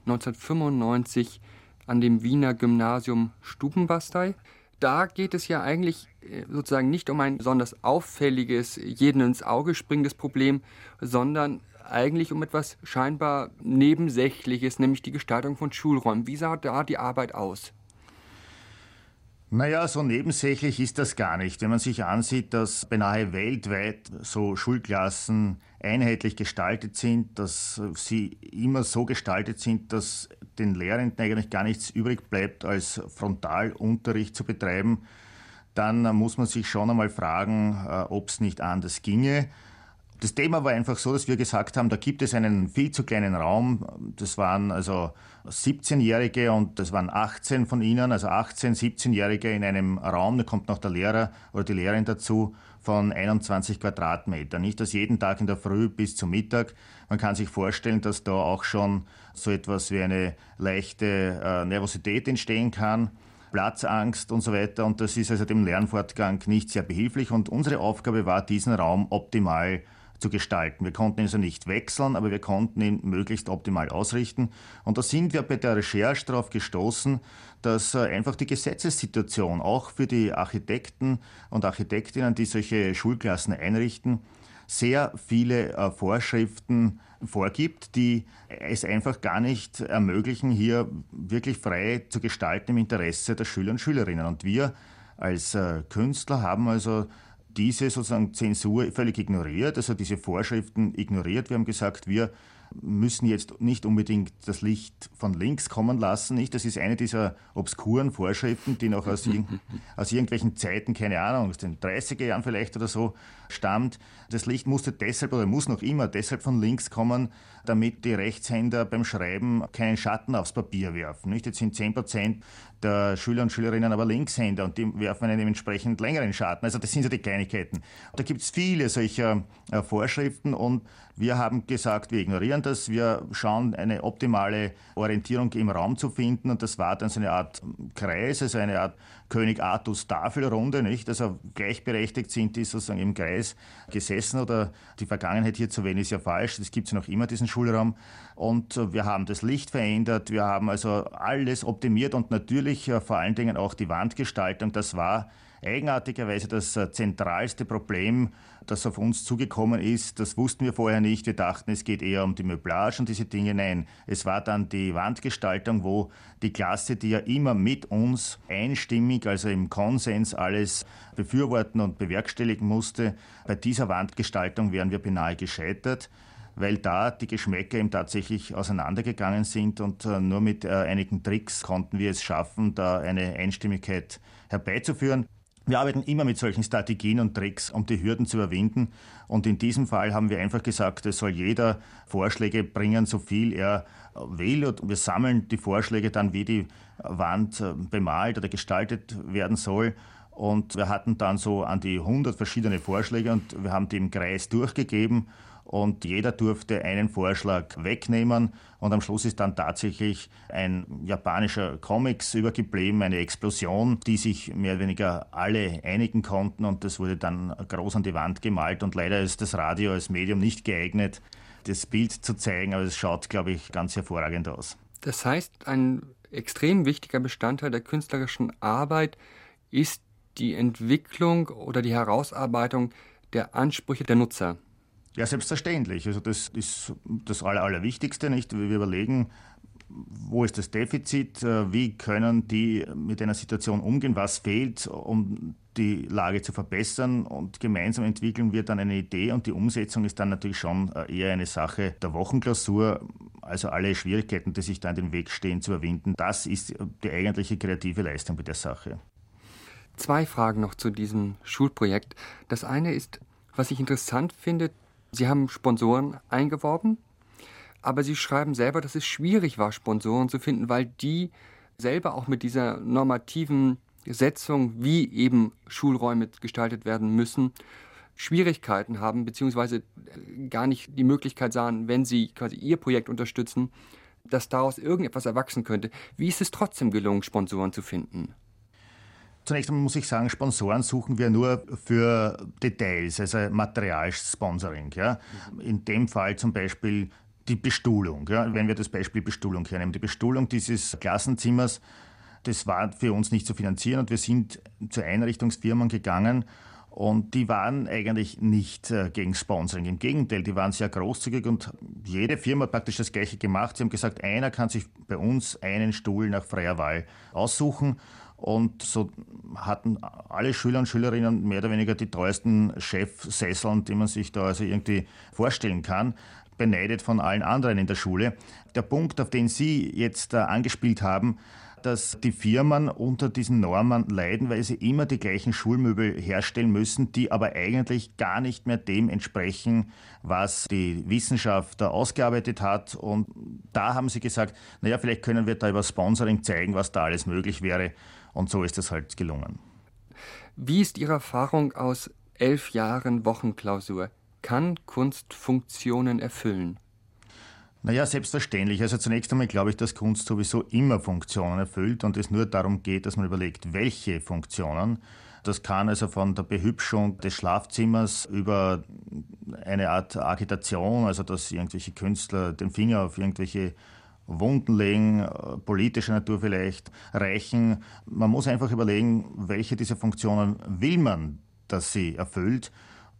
1995 an dem Wiener Gymnasium Stubenbastei. Da geht es ja eigentlich äh, sozusagen nicht um ein besonders auffälliges, jedem ins Auge springendes Problem, sondern eigentlich um etwas scheinbar Nebensächliches, nämlich die Gestaltung von Schulräumen. Wie sah da die Arbeit aus? Naja, so nebensächlich ist das gar nicht. Wenn man sich ansieht, dass beinahe weltweit so Schulklassen einheitlich gestaltet sind, dass sie immer so gestaltet sind, dass den Lehrenden eigentlich gar nichts übrig bleibt, als Frontalunterricht zu betreiben, dann muss man sich schon einmal fragen, äh, ob es nicht anders ginge. Das Thema war einfach so, dass wir gesagt haben, da gibt es einen viel zu kleinen Raum. Das waren also 17-Jährige und das waren 18 von ihnen, also 18, 17-Jährige in einem Raum. Da kommt noch der Lehrer oder die Lehrerin dazu von 21 Quadratmetern. Nicht das jeden Tag in der Früh bis zum Mittag. Man kann sich vorstellen, dass da auch schon so etwas wie eine leichte äh, Nervosität entstehen kann. Platzangst und so weiter. Und das ist also dem Lernfortgang nicht sehr behilflich. Und unsere Aufgabe war, diesen Raum optimal zu gestalten. Wir konnten ihn also nicht wechseln, aber wir konnten ihn möglichst optimal ausrichten. Und da sind wir bei der Recherche darauf gestoßen, dass äh, einfach die Gesetzessituation auch für die Architekten und Architektinnen, die solche Schulklassen einrichten, sehr viele äh, Vorschriften vorgibt, die es einfach gar nicht ermöglichen, hier wirklich frei zu gestalten im Interesse der Schüler und Schülerinnen. Und wir als äh, Künstler haben also diese sozusagen Zensur völlig ignoriert, also diese Vorschriften ignoriert. Wir haben gesagt, wir müssen jetzt nicht unbedingt das Licht von links kommen lassen. Nicht? Das ist eine dieser obskuren Vorschriften, die noch aus, aus irgendwelchen Zeiten, keine Ahnung, aus den 30er Jahren vielleicht oder so, stammt. Das Licht musste deshalb oder muss noch immer deshalb von links kommen, damit die Rechtshänder beim Schreiben keinen Schatten aufs Papier werfen. Nicht? Jetzt sind 10 Prozent der Schüler und Schülerinnen aber Linkshänder und die werfen einen entsprechend längeren Schatten. Also das sind so die Kleinigkeiten. Da gibt es viele solcher äh, Vorschriften und wir haben gesagt, wir ignorieren das, wir schauen eine optimale Orientierung im Raum zu finden und das war dann so eine Art Kreis, also eine Art König Artus Tafelrunde, nicht? Also gleichberechtigt sind die sozusagen im Kreis gesessen oder die Vergangenheit hier zu wählen ist ja falsch, das gibt es ja noch immer, diesen Schulraum. Und äh, wir haben das Licht verändert, wir haben also alles optimiert und natürlich äh, vor allen Dingen auch die Wandgestaltung, das war eigenartigerweise das äh, zentralste Problem, das auf uns zugekommen ist. Das wussten wir vorher nicht. Wir dachten, es geht eher um die Möblage und diese Dinge. Nein, es war dann die Wandgestaltung, wo die Klasse, die ja immer mit uns einstimmig, also im Konsens alles befürworten und bewerkstelligen musste, bei dieser Wandgestaltung wären wir beinahe gescheitert weil da die Geschmäcker eben tatsächlich auseinandergegangen sind und äh, nur mit äh, einigen Tricks konnten wir es schaffen, da eine Einstimmigkeit herbeizuführen. Wir arbeiten immer mit solchen Strategien und Tricks, um die Hürden zu überwinden. Und in diesem Fall haben wir einfach gesagt, es soll jeder Vorschläge bringen, so viel er will. Und wir sammeln die Vorschläge dann, wie die Wand äh, bemalt oder gestaltet werden soll. Und wir hatten dann so an die 100 verschiedene Vorschläge und wir haben die im Kreis durchgegeben und jeder durfte einen Vorschlag wegnehmen und am Schluss ist dann tatsächlich ein japanischer Comics übergeblieben, eine Explosion, die sich mehr oder weniger alle einigen konnten und das wurde dann groß an die Wand gemalt und leider ist das Radio als Medium nicht geeignet, das Bild zu zeigen, aber es schaut, glaube ich, ganz hervorragend aus. Das heißt, ein extrem wichtiger Bestandteil der künstlerischen Arbeit ist die Entwicklung oder die Herausarbeitung der Ansprüche der Nutzer. Ja, selbstverständlich. Also das ist das Aller, Allerwichtigste, nicht? Wir überlegen, wo ist das Defizit, äh, wie können die mit einer Situation umgehen, was fehlt, um die Lage zu verbessern und gemeinsam entwickeln wir dann eine Idee und die Umsetzung ist dann natürlich schon äh, eher eine Sache der Wochenklausur, also alle Schwierigkeiten, die sich da in den Weg stehen, zu überwinden. Das ist die eigentliche kreative Leistung bei der Sache. Zwei Fragen noch zu diesem Schulprojekt. Das eine ist, was ich interessant finde, Sie haben Sponsoren eingeworben, aber Sie schreiben selber, dass es schwierig war, Sponsoren zu finden, weil die selber auch mit dieser normativen Setzung, wie eben Schulräume gestaltet werden müssen, Schwierigkeiten haben, beziehungsweise gar nicht die Möglichkeit sahen, wenn sie quasi ihr Projekt unterstützen, dass daraus irgendetwas erwachsen könnte. Wie ist es trotzdem gelungen, Sponsoren zu finden? Zunächst einmal muss ich sagen, Sponsoren suchen wir nur für Details, also Materialsponsoring. Ja. In dem Fall zum Beispiel die Bestuhlung. Ja. Wenn wir das Beispiel Bestuhlung hernehmen. Die Bestuhlung dieses Klassenzimmers, das war für uns nicht zu finanzieren und wir sind zu Einrichtungsfirmen gegangen und die waren eigentlich nicht äh, gegen Sponsoring. Im Gegenteil, die waren sehr großzügig und jede Firma hat praktisch das Gleiche gemacht. Sie haben gesagt, einer kann sich bei uns einen Stuhl nach freier Wahl aussuchen und so hatten alle Schüler und Schülerinnen mehr oder weniger die teuersten Chefsesseln, die man sich da also irgendwie vorstellen kann, beneidet von allen anderen in der Schule. Der Punkt, auf den Sie jetzt äh, angespielt haben, dass die Firmen unter diesen Normen leiden, weil sie immer die gleichen Schulmöbel herstellen müssen, die aber eigentlich gar nicht mehr dem entsprechen, was die Wissenschaft da ausgearbeitet hat. Und da haben sie gesagt, naja, vielleicht können wir da über Sponsoring zeigen, was da alles möglich wäre. Und so ist es halt gelungen. Wie ist Ihre Erfahrung aus elf Jahren Wochenklausur? Kann Kunst Funktionen erfüllen? Naja, selbstverständlich. Also zunächst einmal glaube ich, dass Kunst sowieso immer Funktionen erfüllt und es nur darum geht, dass man überlegt, welche Funktionen. Das kann also von der Behübschung des Schlafzimmers über eine Art Agitation, also dass irgendwelche Künstler den Finger auf irgendwelche Wunden legen, äh, politischer Natur vielleicht, reichen. Man muss einfach überlegen, welche dieser Funktionen will man, dass sie erfüllt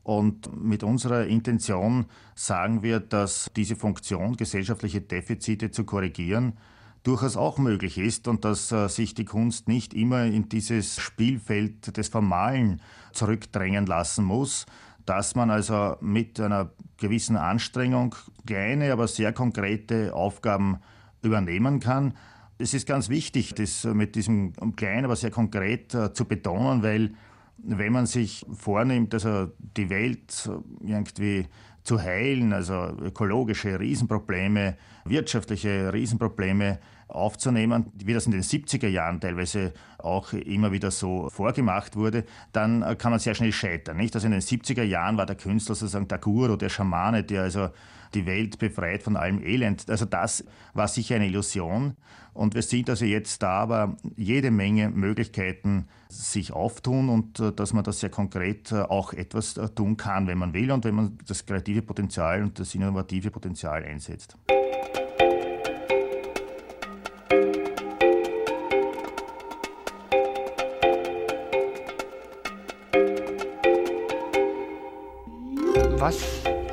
Und mit unserer Intention sagen wir, dass diese Funktion, gesellschaftliche Defizite zu korrigieren, durchaus auch möglich ist und dass äh, sich die Kunst nicht immer in dieses Spielfeld des Formalen zurückdrängen lassen muss, dass man also mit einer gewissen Anstrengung kleine, aber sehr konkrete Aufgaben übernehmen kann. Es ist ganz wichtig, das mit diesem kleinen, aber sehr konkret äh, zu betonen, weil wenn man sich vornimmt, also die Welt irgendwie zu heilen, also ökologische Riesenprobleme, wirtschaftliche Riesenprobleme aufzunehmen, wie das in den 70er Jahren teilweise auch immer wieder so vorgemacht wurde, dann kann man sehr schnell scheitern. Nicht? Also in den 70er Jahren war der Künstler sozusagen der Guru, der Schamane, der also die Welt befreit von allem Elend. Also das war sicher eine Illusion. Und wir sind also jetzt da, aber jede Menge Möglichkeiten sich auftun und äh, dass man das sehr konkret äh, auch etwas äh, tun kann, wenn man will und wenn man das kreative Potenzial und das innovative Potenzial einsetzt.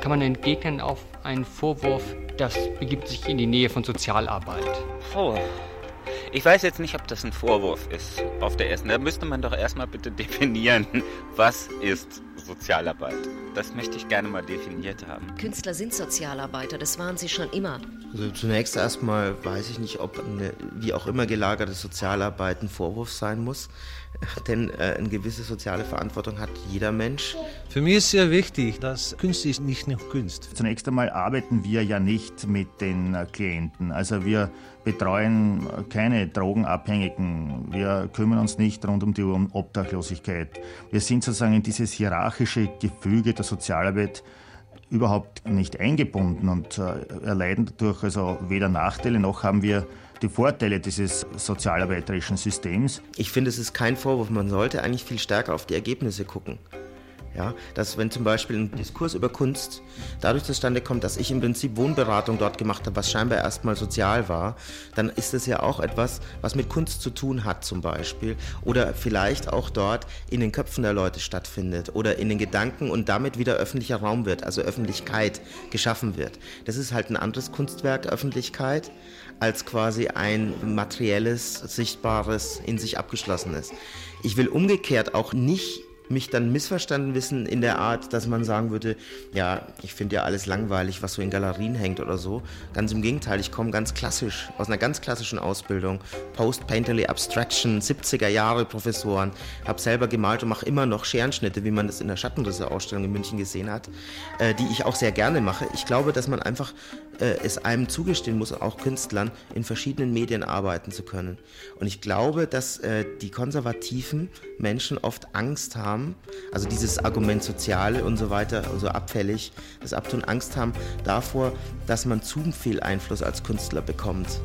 Kann man entgegnen auf einen Vorwurf, das begibt sich in die Nähe von Sozialarbeit? Oh. Ich weiß jetzt nicht, ob das ein Vorwurf ist auf der ersten. Da müsste man doch erstmal bitte definieren, was ist Sozialarbeit. Das möchte ich gerne mal definiert haben. Künstler sind Sozialarbeiter, das waren sie schon immer. Also zunächst erstmal weiß ich nicht, ob eine wie auch immer gelagerte Sozialarbeit ein Vorwurf sein muss. Denn äh, eine gewisse soziale Verantwortung hat jeder Mensch. Für mich ist sehr wichtig, dass Kunst ist nicht nur Kunst. Zunächst einmal arbeiten wir ja nicht mit den äh, Klienten. Also wir betreuen keine Drogenabhängigen. Wir kümmern uns nicht rund um die Obdachlosigkeit. Wir sind sozusagen in dieses hierarchische Gefüge der Sozialarbeit überhaupt nicht eingebunden und äh, erleiden dadurch also weder Nachteile noch haben wir die Vorteile dieses sozialarbeiterischen Systems. Ich finde, es ist kein Vorwurf. Man sollte eigentlich viel stärker auf die Ergebnisse gucken. Ja, dass wenn zum Beispiel ein Diskurs über Kunst dadurch zustande kommt, dass ich im Prinzip Wohnberatung dort gemacht habe, was scheinbar erstmal sozial war, dann ist das ja auch etwas, was mit Kunst zu tun hat zum Beispiel oder vielleicht auch dort in den Köpfen der Leute stattfindet oder in den Gedanken und damit wieder öffentlicher Raum wird, also Öffentlichkeit geschaffen wird. Das ist halt ein anderes Kunstwerk, Öffentlichkeit, als quasi ein materielles, sichtbares, in sich abgeschlossenes. Ich will umgekehrt auch nicht mich dann missverstanden wissen in der Art, dass man sagen würde, ja, ich finde ja alles langweilig, was so in Galerien hängt oder so. Ganz im Gegenteil, ich komme ganz klassisch, aus einer ganz klassischen Ausbildung, Post-Painterly Abstraction, 70er Jahre Professoren, habe selber gemalt und mache immer noch Scherenschnitte, wie man das in der Schattenrisse-Ausstellung in München gesehen hat, äh, die ich auch sehr gerne mache. Ich glaube, dass man einfach äh, es einem zugestehen muss, auch Künstlern, in verschiedenen Medien arbeiten zu können. Und ich glaube, dass äh, die konservativen Menschen oft Angst haben, also dieses Argument Soziale und so weiter, so also abfällig, das Abtun Angst haben davor, dass man zu viel Einfluss als Künstler bekommt.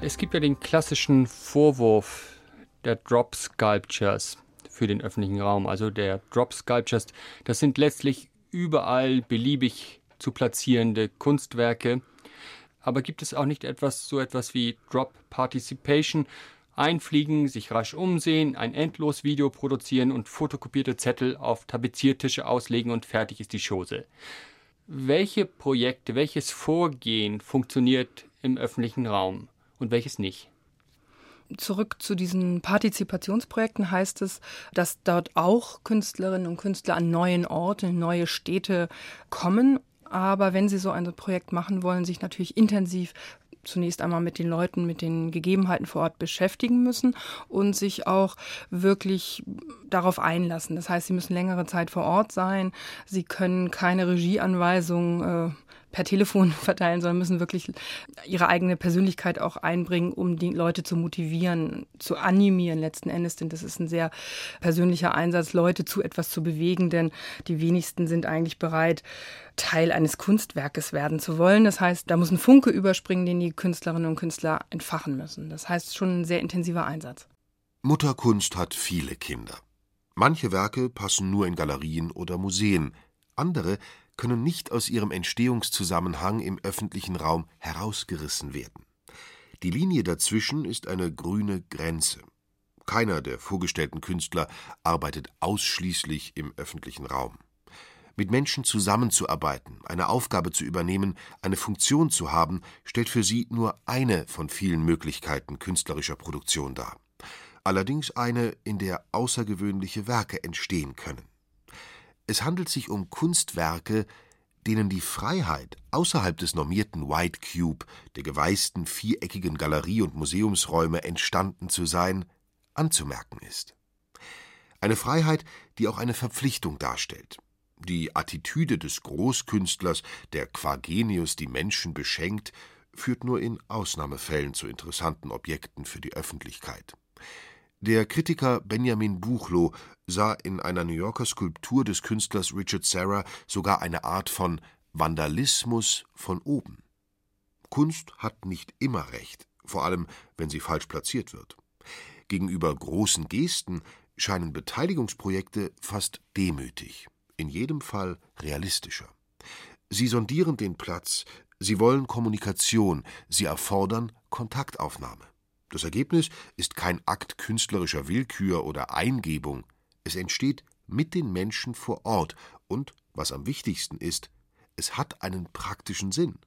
Es gibt ja den klassischen Vorwurf der Drop Sculptures für den öffentlichen Raum. Also der Drop Sculptures, das sind letztlich überall beliebig zu platzierende Kunstwerke. Aber gibt es auch nicht etwas, so etwas wie Drop Participation? Einfliegen, sich rasch umsehen, ein Endlosvideo produzieren und fotokopierte Zettel auf Tapeziertische auslegen und fertig ist die Chose. Welche Projekte, welches Vorgehen funktioniert im öffentlichen Raum und welches nicht? Zurück zu diesen Partizipationsprojekten heißt es, dass dort auch Künstlerinnen und Künstler an neuen Orten, neue Städte kommen. Aber wenn sie so ein Projekt machen wollen, sich natürlich intensiv zunächst einmal mit den Leuten, mit den Gegebenheiten vor Ort beschäftigen müssen und sich auch wirklich darauf einlassen. Das heißt, sie müssen längere Zeit vor Ort sein. Sie können keine Regieanweisungen äh, per Telefon verteilen, sondern müssen wirklich ihre eigene Persönlichkeit auch einbringen, um die Leute zu motivieren, zu animieren letzten Endes. Denn das ist ein sehr persönlicher Einsatz, Leute zu etwas zu bewegen, denn die wenigsten sind eigentlich bereit, Teil eines Kunstwerkes werden zu wollen. Das heißt, da muss ein Funke überspringen, den die Künstlerinnen und Künstler entfachen müssen. Das heißt schon ein sehr intensiver Einsatz. Mutterkunst hat viele Kinder. Manche Werke passen nur in Galerien oder Museen, andere können nicht aus ihrem Entstehungszusammenhang im öffentlichen Raum herausgerissen werden. Die Linie dazwischen ist eine grüne Grenze. Keiner der vorgestellten Künstler arbeitet ausschließlich im öffentlichen Raum. Mit Menschen zusammenzuarbeiten, eine Aufgabe zu übernehmen, eine Funktion zu haben, stellt für sie nur eine von vielen Möglichkeiten künstlerischer Produktion dar. Allerdings eine, in der außergewöhnliche Werke entstehen können. Es handelt sich um Kunstwerke, denen die Freiheit, außerhalb des normierten White Cube, der geweißten viereckigen Galerie- und Museumsräume entstanden zu sein, anzumerken ist. Eine Freiheit, die auch eine Verpflichtung darstellt. Die Attitüde des Großkünstlers, der qua Genius die Menschen beschenkt, führt nur in Ausnahmefällen zu interessanten Objekten für die Öffentlichkeit. Der Kritiker Benjamin Buchloh sah in einer New Yorker Skulptur des Künstlers Richard Serra sogar eine Art von Vandalismus von oben. Kunst hat nicht immer recht, vor allem wenn sie falsch platziert wird. Gegenüber großen Gesten scheinen Beteiligungsprojekte fast demütig, in jedem Fall realistischer. Sie sondieren den Platz, sie wollen Kommunikation, sie erfordern Kontaktaufnahme. Das Ergebnis ist kein Akt künstlerischer Willkür oder Eingebung, es entsteht mit den Menschen vor Ort und, was am wichtigsten ist, es hat einen praktischen Sinn.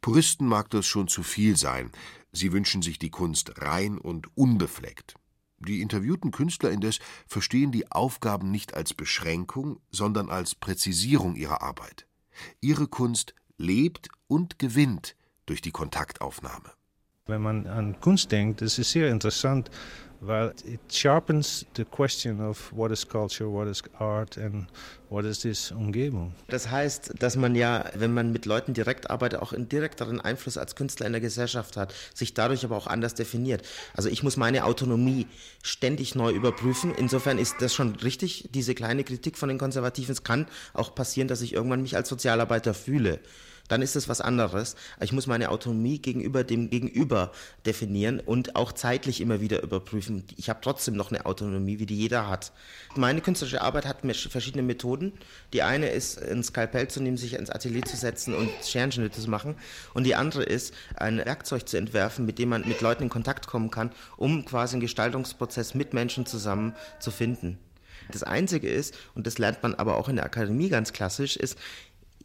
Puristen mag das schon zu viel sein, sie wünschen sich die Kunst rein und unbefleckt. Die interviewten Künstler indes verstehen die Aufgaben nicht als Beschränkung, sondern als Präzisierung ihrer Arbeit. Ihre Kunst lebt und gewinnt durch die Kontaktaufnahme. Wenn man an Kunst denkt, das ist sehr interessant, weil it sharpens the question of what is culture, what is art and what is this Umgebung. Das heißt, dass man ja, wenn man mit Leuten direkt arbeitet, auch einen direkteren Einfluss als Künstler in der Gesellschaft hat, sich dadurch aber auch anders definiert. Also ich muss meine Autonomie ständig neu überprüfen. Insofern ist das schon richtig, diese kleine Kritik von den Konservativen. Es kann auch passieren, dass ich irgendwann mich als Sozialarbeiter fühle dann ist es was anderes. Ich muss meine Autonomie gegenüber dem Gegenüber definieren und auch zeitlich immer wieder überprüfen. Ich habe trotzdem noch eine Autonomie, wie die jeder hat. Meine künstlerische Arbeit hat verschiedene Methoden. Die eine ist, ein Skalpell zu nehmen, sich ins Atelier zu setzen und Scherenschnitte zu machen. Und die andere ist, ein Werkzeug zu entwerfen, mit dem man mit Leuten in Kontakt kommen kann, um quasi einen Gestaltungsprozess mit Menschen zusammen zu finden. Das Einzige ist, und das lernt man aber auch in der Akademie ganz klassisch, ist,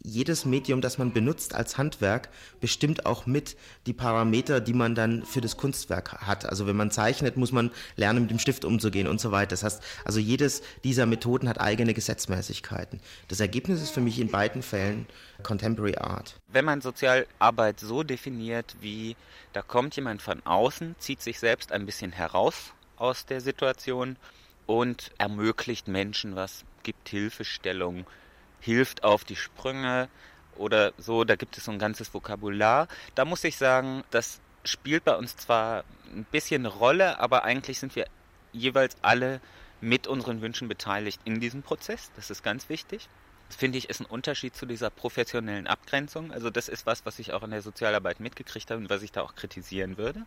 jedes Medium, das man benutzt als Handwerk, bestimmt auch mit die Parameter, die man dann für das Kunstwerk hat. Also wenn man zeichnet, muss man lernen, mit dem Stift umzugehen und so weiter. Das heißt, also jedes dieser Methoden hat eigene Gesetzmäßigkeiten. Das Ergebnis ist für mich in beiden Fällen Contemporary Art. Wenn man Sozialarbeit so definiert, wie da kommt jemand von außen, zieht sich selbst ein bisschen heraus aus der Situation und ermöglicht Menschen was, gibt Hilfestellung, hilft auf die Sprünge oder so. Da gibt es so ein ganzes Vokabular. Da muss ich sagen, das spielt bei uns zwar ein bisschen Rolle, aber eigentlich sind wir jeweils alle mit unseren Wünschen beteiligt in diesem Prozess. Das ist ganz wichtig. Finde ich ist ein Unterschied zu dieser professionellen Abgrenzung. Also das ist was, was ich auch in der Sozialarbeit mitgekriegt habe und was ich da auch kritisieren würde.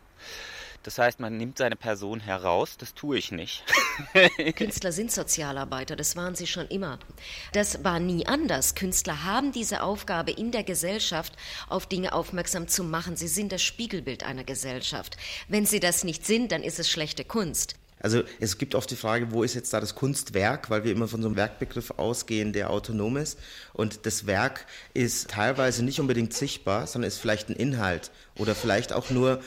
Das heißt, man nimmt seine Person heraus, das tue ich nicht. Künstler sind Sozialarbeiter, das waren sie schon immer. Das war nie anders. Künstler haben diese Aufgabe in der Gesellschaft, auf Dinge aufmerksam zu machen. Sie sind das Spiegelbild einer Gesellschaft. Wenn sie das nicht sind, dann ist es schlechte Kunst. Also es gibt oft die Frage, wo ist jetzt da das Kunstwerk, weil wir immer von so einem Werkbegriff ausgehen, der autonom ist. Und das Werk ist teilweise nicht unbedingt sichtbar, sondern ist vielleicht ein Inhalt oder vielleicht auch nur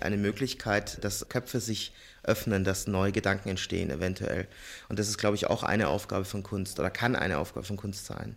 eine Möglichkeit, dass Köpfe sich öffnen, dass neue Gedanken entstehen eventuell. Und das ist, glaube ich, auch eine Aufgabe von Kunst oder kann eine Aufgabe von Kunst sein.